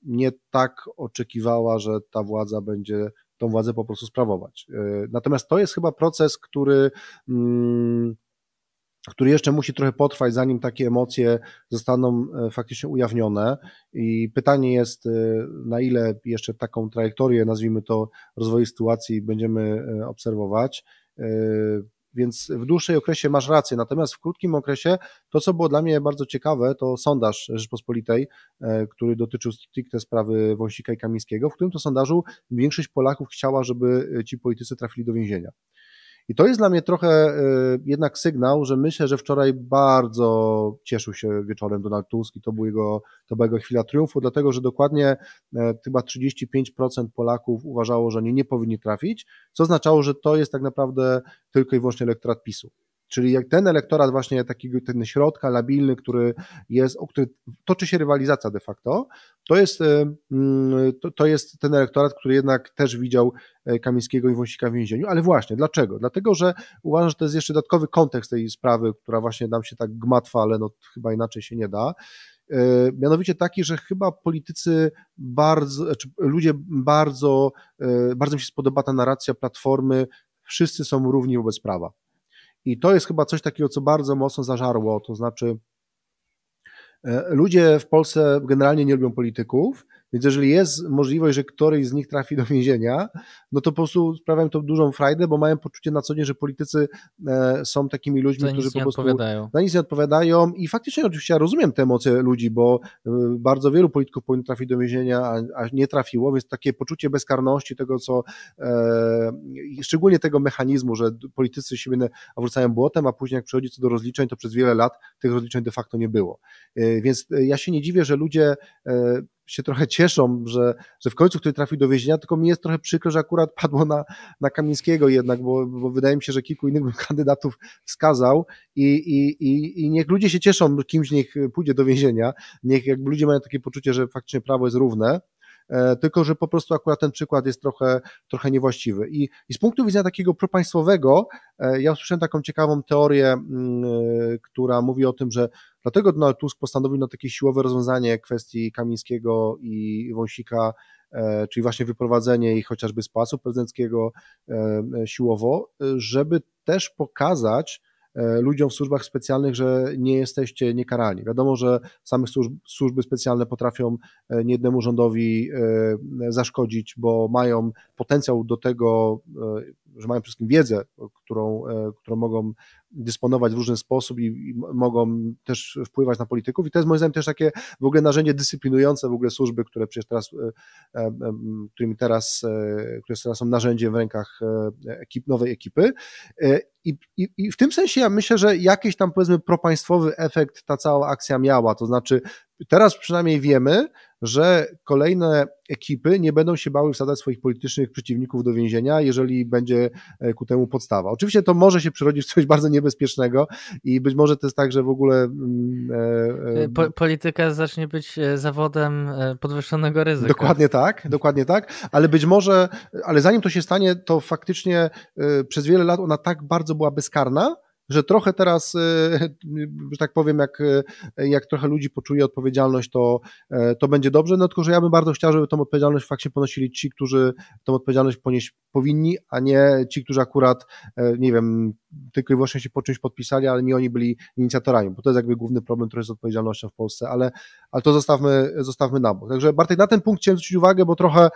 nie tak oczekiwała, że ta władza będzie tą władzę po prostu sprawować. E, natomiast to jest chyba proces, który mm, który jeszcze musi trochę potrwać, zanim takie emocje zostaną e, faktycznie ujawnione. I pytanie jest, e, na ile jeszcze taką trajektorię, nazwijmy to, rozwoju sytuacji będziemy obserwować. Więc w dłuższej okresie masz rację, natomiast w krótkim okresie to, co było dla mnie bardzo ciekawe, to sondaż Rzeczpospolitej, który dotyczył stricte sprawy Wąsika i Kamińskiego, w którym to sondażu większość Polaków chciała, żeby ci politycy trafili do więzienia. I to jest dla mnie trochę e, jednak sygnał, że myślę, że wczoraj bardzo cieszył się wieczorem Donald Tusk i to, był jego, to była jego chwila triumfu, dlatego że dokładnie e, chyba 35% Polaków uważało, że oni nie powinni trafić, co oznaczało, że to jest tak naprawdę tylko i wyłącznie elektorat PiSu. Czyli jak ten elektorat właśnie takiego ten środka labilny, który jest, o który toczy się rywalizacja de facto, to jest, e, mm, to, to jest ten elektorat, który jednak też widział e, Kamińskiego i Wąsika w więzieniu, ale właśnie, dlaczego? Dlatego, że uważam, że to jest jeszcze dodatkowy kontekst tej sprawy, która właśnie nam się tak gmatwa, ale no chyba inaczej się nie da, e, mianowicie taki, że chyba politycy bardzo, znaczy ludzie bardzo, bardzo mi się spodoba ta narracja Platformy, wszyscy są równi wobec prawa. I to jest chyba coś takiego, co bardzo mocno zażarło, to znaczy e, ludzie w Polsce generalnie nie lubią polityków, więc jeżeli jest możliwość, że któryś z nich trafi do więzienia, no to po prostu sprawiają to dużą frajdę, bo mają poczucie na co dzień, że politycy e, są takimi ludźmi, za którzy po prostu odpowiadają. na nic nie odpowiadają i faktycznie oczywiście ja rozumiem te emocje ludzi, bo e, bardzo wielu polityków powinno trafić do więzienia, a, nie trafiło, więc takie poczucie bezkarności tego, co e, szczególnie tego mechanizmu, że politycy siebie nawracają błotem, a później jak przychodzi co do rozliczeń, to przez wiele lat tych rozliczeń de facto nie było. Więc ja się nie dziwię, że ludzie się trochę cieszą, że, że w końcu ktoś trafił do więzienia, tylko mi jest trochę przykro, że akurat padło na, na Kamińskiego jednak, bo, bo wydaje mi się, że kilku innych kandydatów wskazał i, i, i, i niech ludzie się cieszą, kimś niech pójdzie do więzienia, niech jakby ludzie mają takie poczucie, że faktycznie prawo jest równe, tylko że po prostu akurat ten przykład jest trochę, trochę niewłaściwy. I, I z punktu widzenia takiego propaństwowego, e, ja usłyszałem taką ciekawą teorię, mm, e, która mówi o tym, że Dlatego Donald Tusk postanowił na takie siłowe rozwiązanie kwestii Kamińskiego i Wąsika, e, czyli właśnie wyprowadzenie ich chociażby z pasu prezydenckiego e, e, siłowo, żeby też pokazać, E, ludziom w służbach specjalnych, że nie jesteście niekarani. Wiadomo, że same służb, służby specjalne potrafią e, niejednemu rządowi e, zaszkodzić, bo mają potencjał do tego, że mają przede wszystkim wiedzę, którą, którą mogą dysponować w różny sposób i, i, mogą też wpływać na polityków i to jest moim zdaniem też takie w ogóle narzędzie dyscyplinujące w ogóle służby, które przecież teraz, którymi teraz, które teraz są narzędziem w rękach ekip, nowej ekipy i, i, I w tym sensie ja myślę, że jakiś tam powiedzmy propaństwowy efekt ta cała akcja miała. To znaczy, teraz przynajmniej wiemy, że kolejne ekipy nie będą się bały wsadzać swoich politycznych przeciwników do więzienia, jeżeli będzie e, ku temu podstawa. Oczywiście to może się przyrodzić w coś bardzo niebezpiecznego i być może to jest tak, że w ogóle. Mm, e, e, po, polityka zacznie być zawodem podwyższonego ryzyka. Dokładnie tak, dokładnie tak, ale być może, ale zanim to się stanie, to faktycznie przez wiele lat ona tak bardzo była bezkarna, że trochę teraz, e, że tak powiem, jak, e, jak trochę ludzi poczuje odpowiedzialność, to, e, to będzie dobrze, no tylko, że ja bym bardzo chciał, żeby tą odpowiedzialność faktycznie ponosili ci, którzy tą odpowiedzialność ponieść powinni, a nie ci, którzy akurat, nie wiem, tylko i wyłącznie się po czymś podpisali, ale nie oni byli inicjatorami, bo to jest jakby główny problem, który jest z odpowiedzialnością w Polsce, ale, ale to zostawmy, zostawmy na bok. Także Bartek, na ten punkt chciałem zwrócić uwagę, bo trochę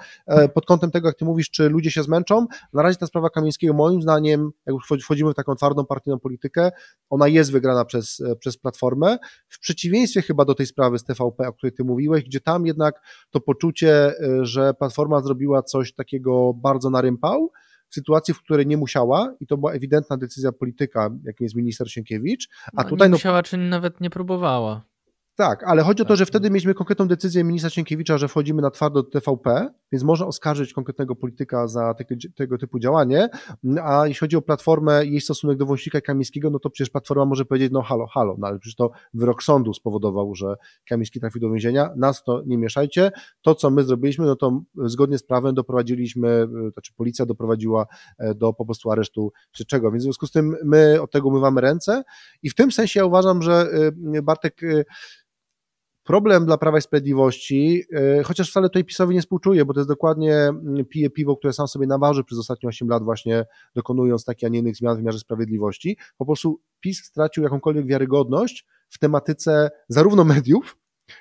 pod kątem tego, jak ty mówisz, czy ludzie się zmęczą, na razie ta sprawa Kamińskiego moim zdaniem, jak już wchodzimy w taką twardą partyjną politykę, politykę, ona jest wygrana przez, e, przez Platformę, w przeciwieństwie chyba do tej sprawy z TVP, o której ty mówiłeś, gdzie tam jednak to poczucie, e, że Platforma zrobiła coś takiego bardzo na rympał, w sytuacji, w której nie musiała i to była ewidentna decyzja polityka, jakim jest minister Sienkiewicz, a no, tutaj... Nie musiała, no, czy nawet nie próbowała. Tak, ale chodzi o to, tak, że wtedy mieliśmy konkretną decyzję ministra Sienkiewicza, że wchodzimy na twardo do TVP, więc można oskarżyć konkretnego polityka za tego, tego typu działanie, a jeśli chodzi o Platformę i jej stosunek do Wąsika Kamińskiego, no to przecież Platforma może powiedzieć, no halo, halo, no ale przecież to wyrok sądu spowodował, że Kamiński trafił do więzienia, nas to nie mieszajcie, to co my zrobiliśmy, no to zgodnie z prawem doprowadziliśmy, znaczy policja doprowadziła e, do po prostu aresztu czy czego, więc w związku z tym my od tego umywamy ręce. I w tym sensie ja uważam, że e, Bartek problem dla Prawa i Sprawiedliwości, e, chociaż wcale tutaj PiSowi nie współczuję, bo to jest dokładnie mm, pije piwo, które sam sobie naważy przez ostatnie 8 lat właśnie dokonując takich, a nie innych zmian w wymiarze sprawiedliwości. Po prostu PiS stracił jakąkolwiek wiarygodność w tematyce zarówno mediów,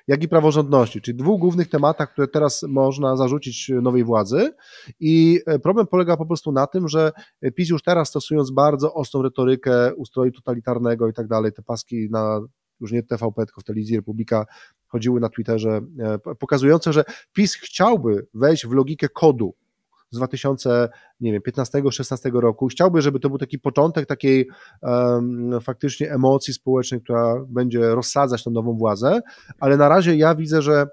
jak i praworządności, czyli dwóch głównych tematach, które teraz można zarzucić nowej władzy. I e, problem polega po prostu na tym, że PiS już teraz stosując bardzo ostrą retorykę ustroju totalitarnego i tak dalej, te paski na już nie TVP, tylko w telewizji Republika chodziły na Twitterze, e, pokazujące, że PiS chciałby wejść w logikę kodu z 2015-16 roku. Chciałby, żeby to był taki początek takiej um, faktycznie emocji społecznej, która będzie rozsadzać tę nową władzę, ale na razie ja widzę, że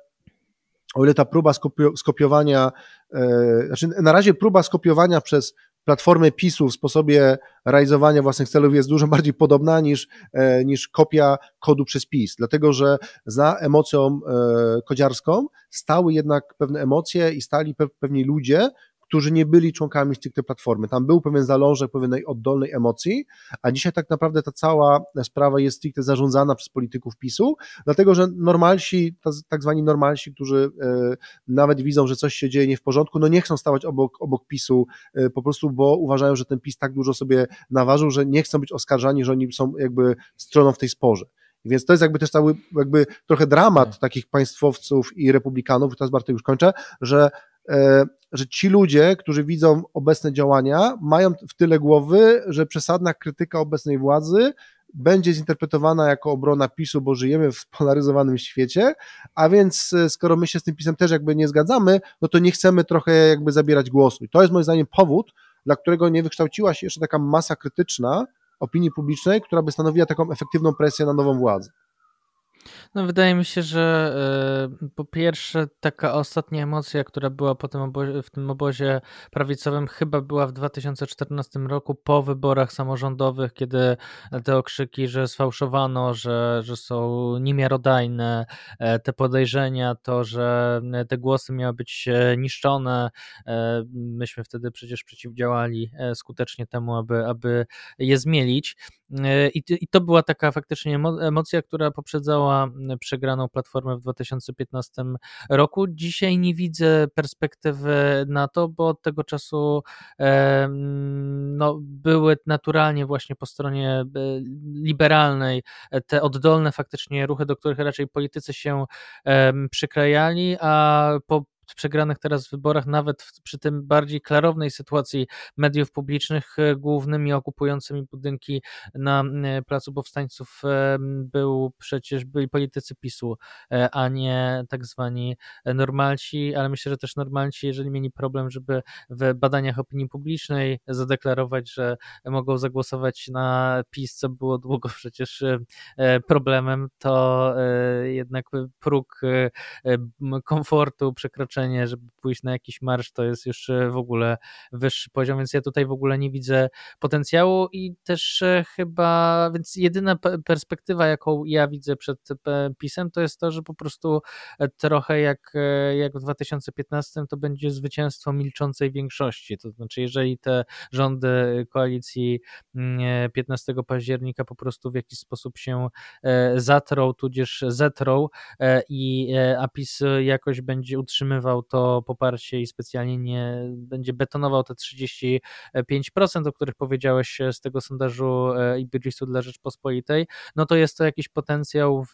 o ile ta próba skopiowania, e, znaczy na razie próba skopiowania przez platformy PiSu w sposobie realizowania własnych celów jest dużo bardziej podobna niż, e, niż kopia kodu przez PiS, dlatego że za emocją e, kodziarską stały jednak pewne emocje i stali pewni ludzie, którzy nie byli członkami stricte platformy. Tam był pewien zalążek pewnej oddolnej emocji, a dzisiaj tak naprawdę ta cała sprawa jest stricte zarządzana przez polityków PiSu, dlatego że normalsi, tak zwani normalsi, którzy e, nawet widzą, że coś się dzieje nie w porządku, no nie chcą stawać obok, obok PiSu e, po prostu, bo uważają, że ten PiS tak dużo sobie naważył, że nie chcą być oskarżani, że oni są jakby stroną w tej sporze. Więc to jest jakby też cały jakby trochę dramat tak. takich państwowców i republikanów, i teraz Bartek już kończę, że że ci ludzie, którzy widzą obecne działania, mają w tyle głowy, że przesadna krytyka obecnej władzy będzie zinterpretowana jako obrona PiSu, bo żyjemy w spolaryzowanym świecie, a więc e, skoro my się z tym PiSem też jakby nie zgadzamy, no to nie chcemy trochę jakby zabierać głosu. I to jest moim zdaniem powód, dla którego nie wykształciła się jeszcze taka masa krytyczna opinii publicznej, która by stanowiła taką efektywną presję na nową władzę. No wydaje mi się, że e, po pierwsze taka ostatnia emocja, która była po tym obozie, w tym obozie prawicowym chyba była w 2014 roku po wyborach samorządowych, kiedy te okrzyki, że sfałszowano, że, że są niemiarodajne, e, te podejrzenia, to, że te głosy miały być e, niszczone. Myśmy wtedy przecież przeciwdziałali skutecznie temu, aby, aby je zmielić. I, I to była taka faktycznie emocja, która poprzedzała przegraną platformę w 2015 roku. Dzisiaj nie widzę perspektywy na to, bo od tego czasu no, były naturalnie właśnie po stronie e, liberalnej te oddolne faktycznie ruchy, do których raczej politycy się przykrajali, a po przegranych teraz wyborach, nawet przy tym bardziej klarownej sytuacji mediów publicznych, e, głównymi okupującymi budynki na e, Placu Powstańców e, był przecież byli politycy PiSu, a nie tak zwani normalci, ale myślę, że też normalci, jeżeli mieli problem, żeby w badaniach opinii publicznej zadeklarować, że mogą zagłosować na PiS, co było długo przecież problemem, to jednak próg komfortu, przekroczenia żeby pójść na jakiś marsz, to jest już w ogóle wyższy poziom, więc ja tutaj w ogóle nie widzę potencjału i też e, chyba, więc jedyna perspektywa, jaką ja widzę przed pisem, to jest to, że po prostu e, trochę jak, e, jak w 2015 to będzie zwycięstwo milczącej większości, to znaczy jeżeli te rządy koalicji 15 mm, października po prostu w jakiś sposób się zatrą, tudzież zetrą i APIS jakoś będzie utrzymywał to poparcie i specjalnie nie będzie betonował te 35%, o których powiedziałeś z tego sondażu e, Iberisu dla Rzeczpospolitej, no to jest to jakiś potencjał w,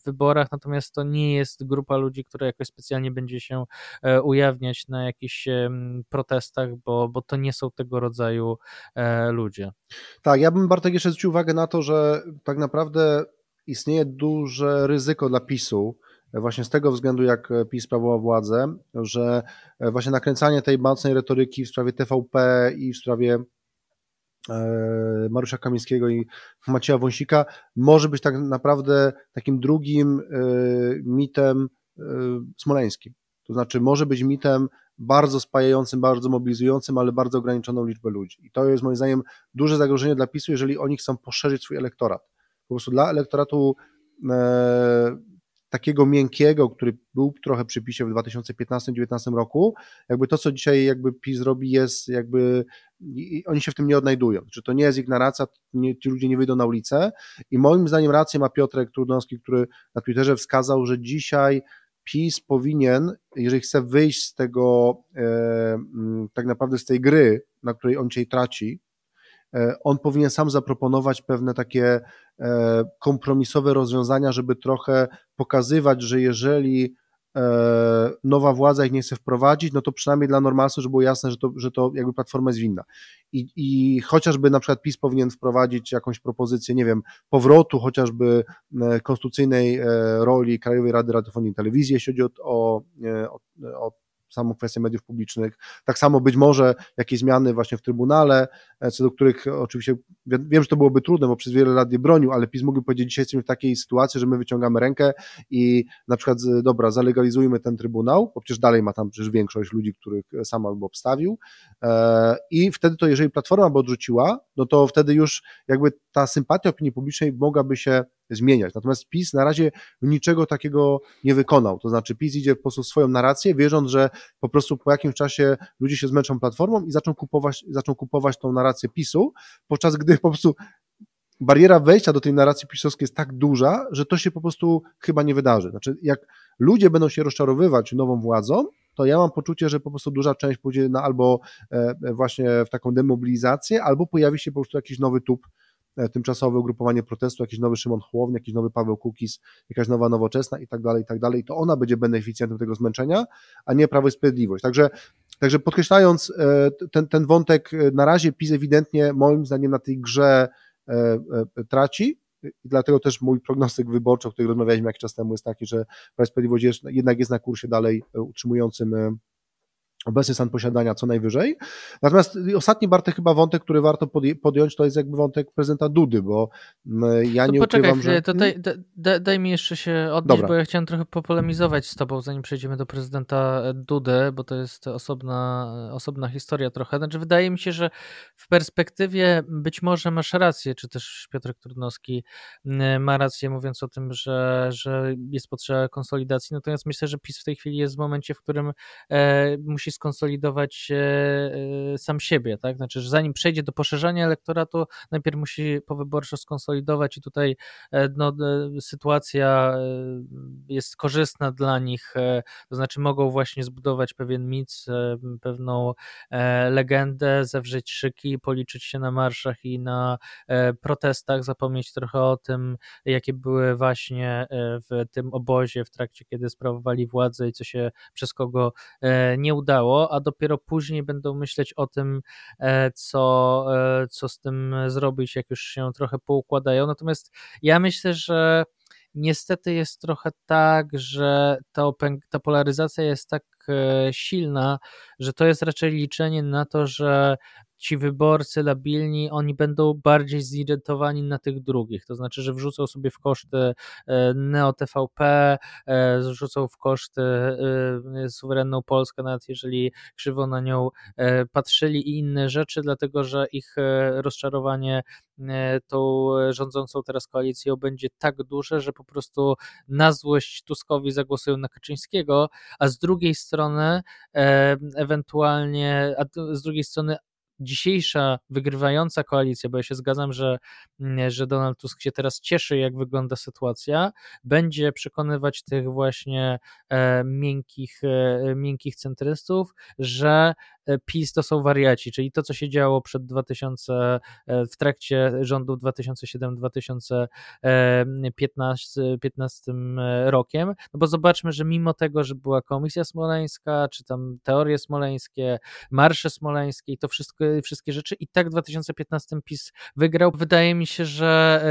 w wyborach, natomiast to nie jest grupa ludzi, która jakoś specjalnie będzie się e, ujawniać na jakichś protestach, bo, bo to nie są tego rodzaju e, ludzie. Tak, ja bym Bartek jeszcze zwrócił uwagę na to, że tak naprawdę istnieje duże ryzyko dla PiSu, właśnie z tego względu, jak PiS sprawował władzę, że właśnie nakręcanie tej mocnej retoryki w sprawie TVP i w sprawie e, Mariusza Kamińskiego i Macieja Wąsika może być tak naprawdę takim drugim e, mitem e, smoleńskim. To znaczy może być mitem bardzo spajającym, bardzo mobilizującym, ale bardzo ograniczoną liczbę ludzi. I to jest moim zdaniem duże zagrożenie dla PiSu, jeżeli oni chcą poszerzyć swój elektorat. Po prostu dla elektoratu takiego miękkiego, który był trochę przy PiSie w 2015-2019 roku, jakby to, co dzisiaj jakby PiS robi jest jakby oni się w tym nie odnajdują. Czy to nie jest ignoracja, nie, ci ludzie nie wyjdą na ulicę i moim zdaniem rację ma Piotrek Trudnowski, który na Twitterze wskazał, że dzisiaj PiS powinien, jeżeli chce wyjść z tego, e, tak naprawdę z tej gry, na której on dzisiaj traci, on powinien sam zaproponować pewne takie e, kompromisowe rozwiązania, żeby trochę pokazywać, że jeżeli E, nowa władza ich nie chce wprowadzić, no to przynajmniej dla normalsów, żeby było jasne, że to, że to jakby platforma jest winna. I, I chociażby na przykład PiS powinien wprowadzić jakąś propozycję, nie wiem, powrotu chociażby e, konstytucyjnej e, roli Krajowej Rady Radiofonii i Telewizji, jeśli chodzi o, o, o, o samą kwestię mediów publicznych. Tak samo być może jakieś zmiany właśnie w Trybunale, e, co do których oczywiście wiem, że to byłoby trudne, bo przez wiele lat je bronił, ale PiS mógłby powiedzieć, dzisiaj jesteśmy w takiej sytuacji, że my wyciągamy rękę i na przykład, dobra, zalegalizujmy ten Trybunał, bo przecież dalej ma tam przecież większość ludzi, których sam albo obstawił e, i wtedy to, jeżeli Platforma by odrzuciła, no to wtedy już jakby ta sympatia opinii publicznej mogłaby się zmieniać. Natomiast PiS na razie niczego takiego nie wykonał. To znaczy PiS idzie po prostu swoją narrację, wierząc, że po prostu po jakimś czasie ludzie się zmęczą platformą i zaczną kupować, zaczną kupować tą narrację PiSu, podczas gdy po prostu bariera wejścia do tej narracji pisowskiej jest tak duża, że to się po prostu chyba nie wydarzy. Znaczy, jak ludzie będą się rozczarowywać nową władzą, to ja mam poczucie, że po prostu duża część pójdzie na albo e, właśnie w taką demobilizację, albo pojawi się po prostu jakiś nowy tup E, tymczasowe ugrupowanie protestu, jakiś nowy Szymon Hołownia, jakiś nowy Paweł Kukis, jakaś nowa nowoczesna i tak dalej, i tak dalej, to ona będzie beneficjentem tego zmęczenia, a nie Prawo i Sprawiedliwość. Także, także podkreślając e, ten, ten wątek, e, na razie PiS ewidentnie moim zdaniem na tej grze traci, i dlatego też mój prognostyk wyborczy, o którym rozmawialiśmy jakiś czas temu, jest taki, że Prawo i Sprawiedliwość jednak jest na kursie dalej utrzymującym obecny stan posiadania co najwyżej. Natomiast ostatni Bartek chyba wątek, który warto podjąć, to jest jakby wątek prezydenta Dudy, bo mm, ja nie poczekaj, ukrywam, że... To daj, daj, daj, mi jeszcze się odnieść, Dobra. bo ja chciałem trochę popolemizować z tobą, zanim przejdziemy do prezydenta Dudy, bo to jest osobna, osobna historia trochę. Znaczy wydaje mi się, że w perspektywie być może masz rację, czy też Piotr Trudnowski mm, ma rację mówiąc o tym, że, że jest potrzeba konsolidacji, natomiast myślę, że PiS w tej chwili jest w momencie, w którym e, musi skonsolidować e, e, sam siebie, tak? Znaczy, że zanim przejdzie do poszerzania elektoratu, najpierw musi powyborczo skonsolidować i tutaj e, no, sytuacja jest korzystna dla nich, to znaczy mogą właśnie zbudować pewien mit, pewną legendę, zawrzeć szyki, policzyć się na marszach i na protestach, zapomnieć trochę o tym, jakie były właśnie w tym obozie w trakcie, kiedy sprawowali władzę i co się przez kogo nie udało a dopiero później będą myśleć o tym, e, co, e, co z tym zrobić, jak już się trochę poukładają. Natomiast ja myślę, że niestety jest trochę tak, że ta, ta polaryzacja jest tak e, silna, że to jest raczej liczenie na to, że ci wyborcy labilni, oni będą bardziej zirytowani na tych drugich, to znaczy, że wrzucą sobie w koszty e, Neo TVP, e, wrzucą w koszty suwerenną Polskę, nawet jeżeli krzywo na nią patrzyli i inne rzeczy, dlatego, że ich rozczarowanie tą rządzącą teraz koalicją będzie tak duże, że po prostu na złość Tuskowi zagłosują na Kaczyńskiego, a z drugiej strony ewentualnie, a z drugiej strony dzisiejsza wygrywająca koalicja, bo ja się zgadzam, że, mm, że Donald Tusk się teraz cieszy, jak wygląda sytuacja, będzie przekonywać tych właśnie e, miękkich, e, miękkich centrystów, że e, PiS to są wariaci, czyli to, co się działo przed 2000, e, w trakcie rządów 2007-2015 e, rokiem, no bo zobaczmy, że mimo tego, że była Komisja Smoleńska, czy tam teorie smoleńskie, marsze smoleńskie i to wszystko wszystkie rzeczy i tak w 2015 PiS wygrał. Wydaje mi się, że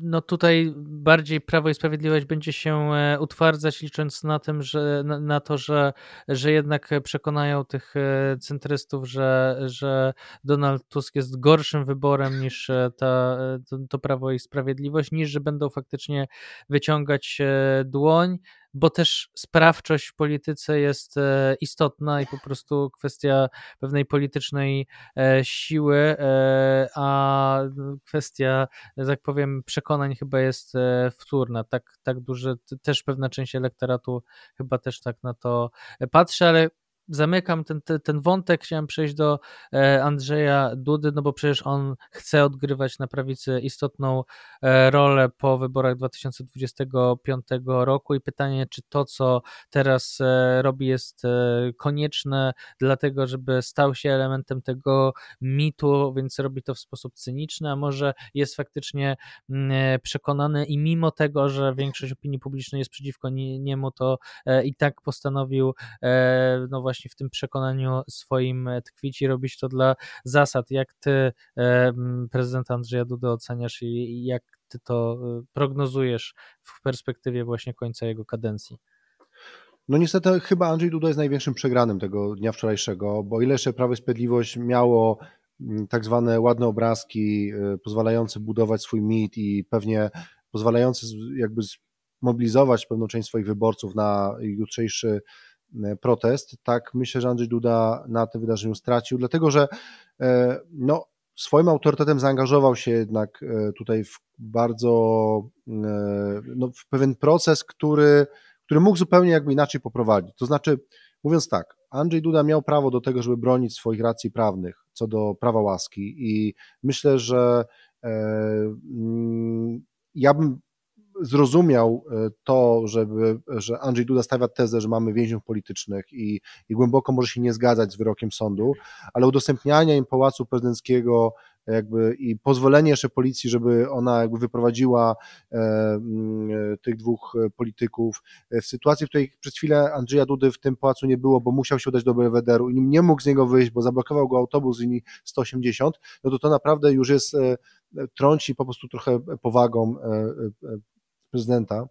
no tutaj bardziej Prawo i Sprawiedliwość będzie się e, utwardzać, licząc na tym, że na, to, że, że jednak przekonają tych e, centrystów, że, że Donald Tusk jest gorszym wyborem niż e, ta, to, to Prawo i Sprawiedliwość, niż że będą faktycznie wyciągać dłoń bo też sprawczość w polityce jest e, istotna i po prostu kwestia pewnej politycznej e, siły, e, a kwestia, tak powiem, przekonań chyba jest wtórna. Tak, tak duży, też pewna część elektoratu chyba też tak na to patrzy, ale zamykam ten, ten, ten wątek, chciałem przejść do e, Andrzeja Dudy, no bo przecież on chce odgrywać na prawicy istotną e, rolę po wyborach 2025 roku. I pytanie, czy to, co teraz e, robi jest konieczne dlatego, żeby stał się elementem tego mitu, więc robi to w sposób cyniczny, a może jest faktycznie przekonany i mimo tego, że większość opinii publicznej jest przeciwko niemu, to i tak postanowił no właśnie właśnie w tym przekonaniu swoim e, tkwić i robić to dla zasad. Jak ty e, prezydent Andrzeja Duda oceniasz i jak ty to e, prognozujesz w perspektywie właśnie końca jego kadencji? No niestety chyba Andrzej Duda jest największym przegranym tego dnia wczorajszego, bo ile jeszcze Prawo i Sprawiedliwość miało tak zwane ładne obrazki pozwalające budować swój mit i pewnie pozwalające jakby zmobilizować pewną część swoich wyborców na jutrzejszy protest, tak myślę, że Andrzej Duda na tym wydarzeniu stracił, dlatego że e, no, swoim autorytetem zaangażował się jednak e, tutaj w bardzo no, w pewien proces, który, który mógł zupełnie jakby inaczej poprowadzić. To znaczy, mówiąc tak, Andrzej Duda miał prawo do tego, żeby bronić swoich racji prawnych co do prawa łaski i myślę, że mm, ja bym zrozumiał e, to, żeby, że Andrzej Duda stawia tezę, że mamy więźniów politycznych i, i głęboko może się nie zgadzać z wyrokiem sądu, ale udostępnianie im Pałacu Prezydenckiego jakby i pozwolenie jeszcze policji, żeby ona jakby wyprowadziła e, tych dwóch polityków e, w sytuacji, w której przez chwilę Andrzeja Dudy w tym pałacu nie było, bo musiał się udać do Belwederu i nie mógł z niego wyjść, bo zablokował go autobus z linii 180, no to to naprawdę już jest trąci po prostu trochę powagą prezydenta.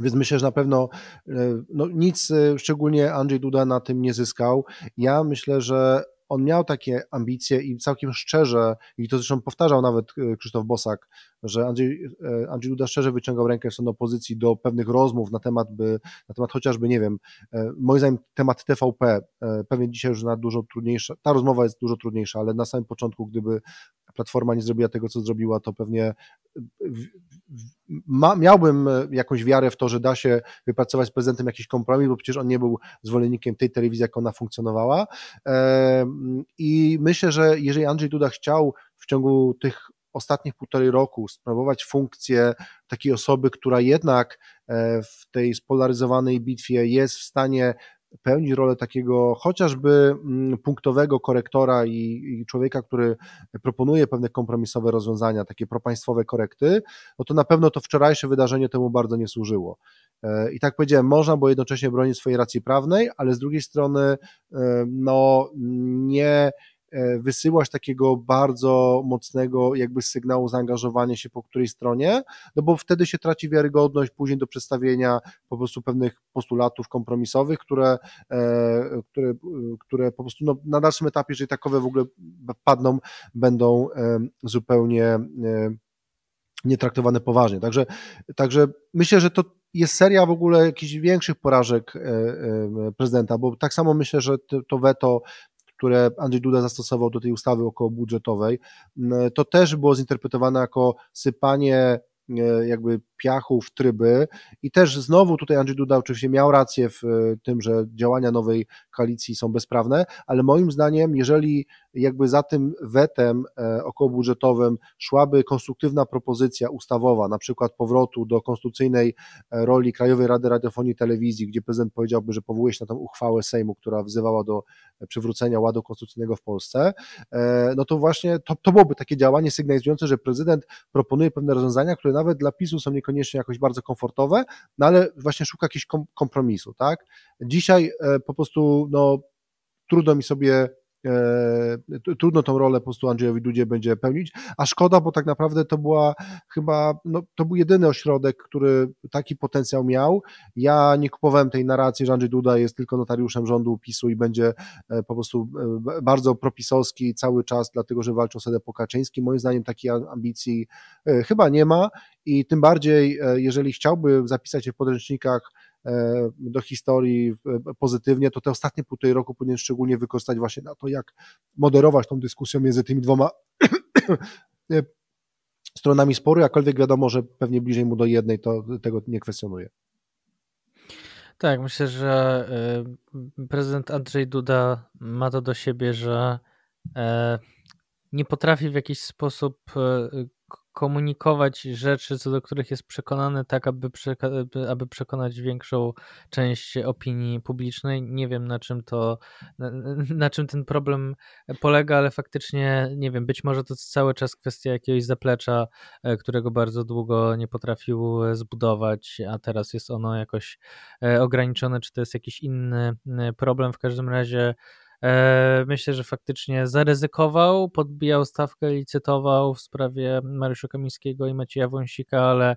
Więc myślę, że na pewno e, no, nic e, szczególnie Andrzej Duda na tym nie zyskał. Ja myślę, że on miał takie ambicje i całkiem szczerze, i to zresztą powtarzał nawet e, Krzysztof Bosak, że Andrzej, Andrzej Duda szczerze wyciągał rękę w stronę opozycji do pewnych rozmów na temat, by, na temat chociażby, nie wiem, moim zdaniem temat TVP, pewnie dzisiaj już na dużo trudniejsza, ta rozmowa jest dużo trudniejsza, ale na samym początku, gdyby Platforma nie zrobiła tego, co zrobiła, to pewnie ma, miałbym jakąś wiarę w to, że da się wypracować z prezydentem jakiś kompromis, bo przecież on nie był zwolennikiem tej telewizji, jak ona funkcjonowała. I myślę, że jeżeli Andrzej Duda chciał w ciągu tych ostatnich półtorej roku sprawować funkcję takiej osoby, która jednak e, w tej spolaryzowanej bitwie jest w stanie pełnić rolę takiego chociażby mm, punktowego korektora i, i, człowieka, który proponuje pewne kompromisowe rozwiązania, takie propaństwowe korekty, no to na pewno to wczorajsze wydarzenie temu bardzo nie służyło. E, I tak powiedziałem, można było jednocześnie bronić swojej racji prawnej, ale z drugiej strony e, no nie E, wysyłać takiego bardzo mocnego jakby sygnału zaangażowania się po której stronie, no bo wtedy się traci wiarygodność później do przedstawienia po prostu pewnych postulatów kompromisowych, które, e, które, które po prostu no, na dalszym etapie, jeżeli takowe w ogóle padną, będą e, zupełnie nietraktowane poważnie. Także, także myślę, że to jest seria w ogóle jakichś większych porażek prezydenta, bo tak samo myślę, że to weto które Andrzej Duda zastosował do tej ustawy okołobudżetowej, to też było zinterpretowane jako sypanie E, jakby piachu w tryby. I też znowu tutaj Andrzej Duda oczywiście miał rację w e, tym, że działania nowej koalicji są bezprawne, ale moim zdaniem, jeżeli jakby za tym wetem e, okołobudżetowym szłaby konstruktywna propozycja ustawowa, na przykład powrotu do konstytucyjnej roli Krajowej Rady Radiofonii i Telewizji, gdzie prezydent powiedziałby, że powołuje się na tą uchwałę Sejmu, która wzywała do przywrócenia ładu konstytucyjnego w Polsce, no to właśnie to, to byłoby takie działanie sygnalizujące, że prezydent proponuje pewne rozwiązania, które nawet dla PiSu są niekoniecznie jakoś bardzo komfortowe, no ale właśnie szuka jakiegoś kompromisu, tak? Dzisiaj e, po prostu, no, trudno mi sobie trudno tą rolę po prostu Andrzejowi Dudzie będzie pełnić, a szkoda, bo tak naprawdę to była chyba, no, to był jedyny ośrodek, który taki potencjał miał. Ja nie kupowałem tej narracji, że Andrzej Duda jest tylko notariuszem rządu PiSu i będzie e, po prostu bardzo propisowski cały czas, dlatego że walczy o Sedę Pokaczyński. Moim zdaniem takiej ambicji chyba nie ma i tym bardziej, e, jeżeli chciałby zapisać się w podręcznikach e, do historii e, pozytywnie, to te ostatnie półtorej roku powinien szczególnie wykorzystać właśnie na to, jak moderować tą dyskusję między tymi dwoma stronami sporu, jakkolwiek wiadomo, że pewnie bliżej mu do jednej, to tego nie kwestionuje. Tak, myślę, że prezydent Andrzej Duda ma to do siebie, że nie potrafi w jakiś sposób komunikować rzeczy, co do których jest przekonany, tak aby, przeka- aby przekonać większą część opinii publicznej. Nie wiem na czym to, na, na, czym ten problem polega, ale faktycznie nie wiem, być może to cały czas kwestia jakiegoś zaplecza, e, którego bardzo długo nie potrafił zbudować, a teraz jest ono jakoś e, ograniczone, czy to jest jakiś inny problem. W każdym razie E, myślę, że faktycznie zaryzykował, podbijał stawkę, licytował w sprawie Mariusza Kamińskiego i Macieja Wąsika, ale E,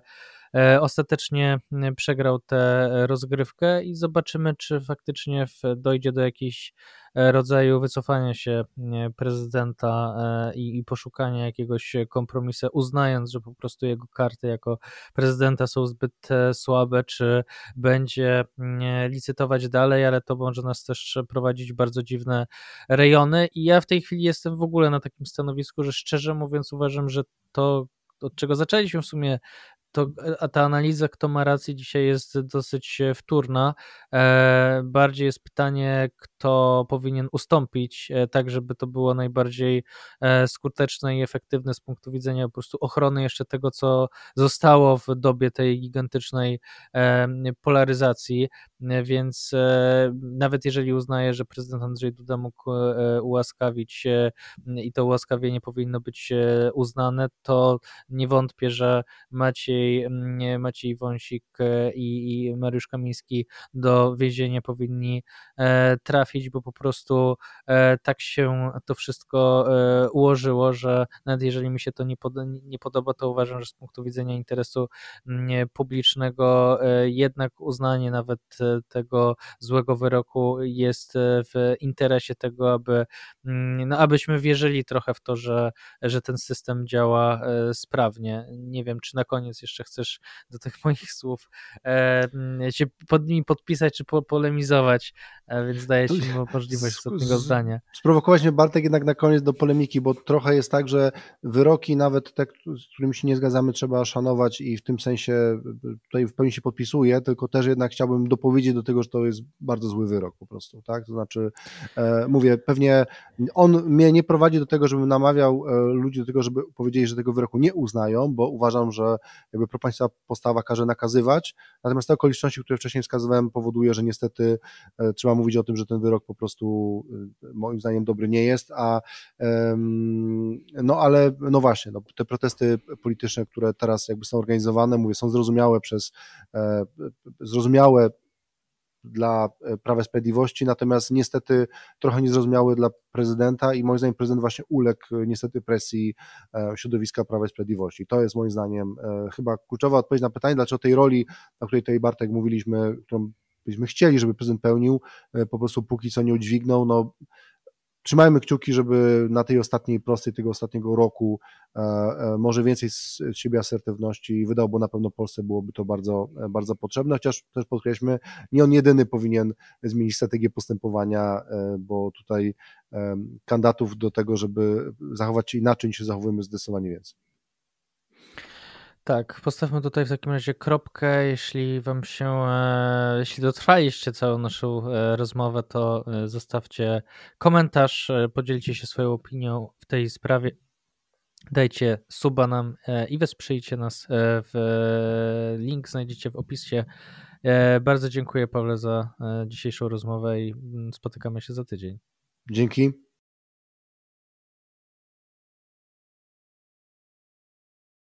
ostatecznie przegrał tę rozgrywkę i zobaczymy, czy faktycznie dojdzie do jakiegoś e, rodzaju wycofania się prezydenta e, i, i poszukania jakiegoś kompromisu, uznając, że po prostu jego karty jako prezydenta są zbyt słabe, czy będzie licytować dalej, ale to może nas też prowadzić bardzo dziwne rejony. I ja w tej chwili jestem w ogóle na takim stanowisku, że szczerze mówiąc uważam, że to od czego zaczęliśmy w sumie to a ta analiza, kto ma rację, dzisiaj jest dosyć e, wtórna. E, bardziej jest pytanie, kto powinien ustąpić, e, tak żeby to było najbardziej skuteczne i efektywne z punktu widzenia po prostu ochrony jeszcze tego, co zostało w dobie tej gigantycznej polaryzacji. Więc nawet jeżeli uznaję, że prezydent Andrzej Duda mógł ułaskawić i to ułaskawienie powinno być uznane, to nie wątpię, że Maciej Maciej, mm, Maciej Wąsik e, i, i Mariusz Kamiński do więzienia powinni e, trafić, bo po prostu e, tak się to wszystko ułożyło, że nawet jeżeli mi się to nie, pod, nie podoba, to uważam, że z punktu widzenia interesu mm, publicznego jednak uznanie nawet tego złego wyroku jest w interesie tego, aby, mm, no, abyśmy wierzyli trochę w to, że, że ten system działa sprawnie. Nie wiem, czy na koniec jeszcze chcesz do tych moich słów e, się pod nimi podpisać czy po, polemizować, e, więc daję Ci możliwość ostatniego zdania. Sprowokować mnie Bartek jednak na koniec do polemiki, bo trochę jest tak, że wyroki nawet te, z którymi się nie zgadzamy, trzeba szanować i w tym sensie tutaj w pełni się podpisuję, tylko też jednak chciałbym dopowiedzieć do tego, że to jest bardzo zły wyrok po prostu, tak? To znaczy, e, mówię, pewnie on mnie nie prowadzi do tego, żebym namawiał e, ludzi do tego, żeby powiedzieli, że tego wyroku nie uznają, bo uważam, że jakby propaństwa postawa każe nakazywać, natomiast te okoliczności, które wcześniej wskazywałem, powoduje, że niestety e, trzeba mówić o tym, że ten wyrok po prostu e, moim zdaniem dobry nie jest, a no ale no właśnie, no, te protesty polityczne, które teraz jakby są organizowane, mówię, są zrozumiałe przez zrozumiałe dla e, Prawa i Sprawiedliwości, natomiast niestety trochę niezrozumiały dla prezydenta i moim zdaniem prezydent właśnie uległ e, niestety presji e, środowiska Prawa i Sprawiedliwości. To jest moim zdaniem chyba kluczowa odpowiedź na pytanie, dlaczego tej roli, o której tutaj Bartek mówiliśmy, którą byśmy chcieli, żeby prezydent pełnił, po prostu póki co nie udźwignął, no trzymajmy kciuki, żeby na tej ostatniej prostej, tego ostatniego roku e, e, może więcej z siebie asertywności wydał, bo na pewno Polsce byłoby to bardzo, e, bardzo potrzebne, chociaż też podkreślmy, nie on jedyny powinien zmienić strategię postępowania, bo tutaj kandydatów do tego, żeby zachować się inaczej niż się zachowujemy zdecydowanie więcej. Tak, postawmy tutaj w takim razie kropkę. Jeśli Wam się, e, jeśli dotrwaliście całą naszą e, rozmowę, to e, zostawcie komentarz, podzielcie się swoją opinią w tej sprawie. Dajcie suba nam i wesprzyjcie nas. W link znajdziecie w opisie. Bardzo dziękuję Pawle za dzisiejszą rozmowę i mm, spotykamy się za tydzień. Dzięki.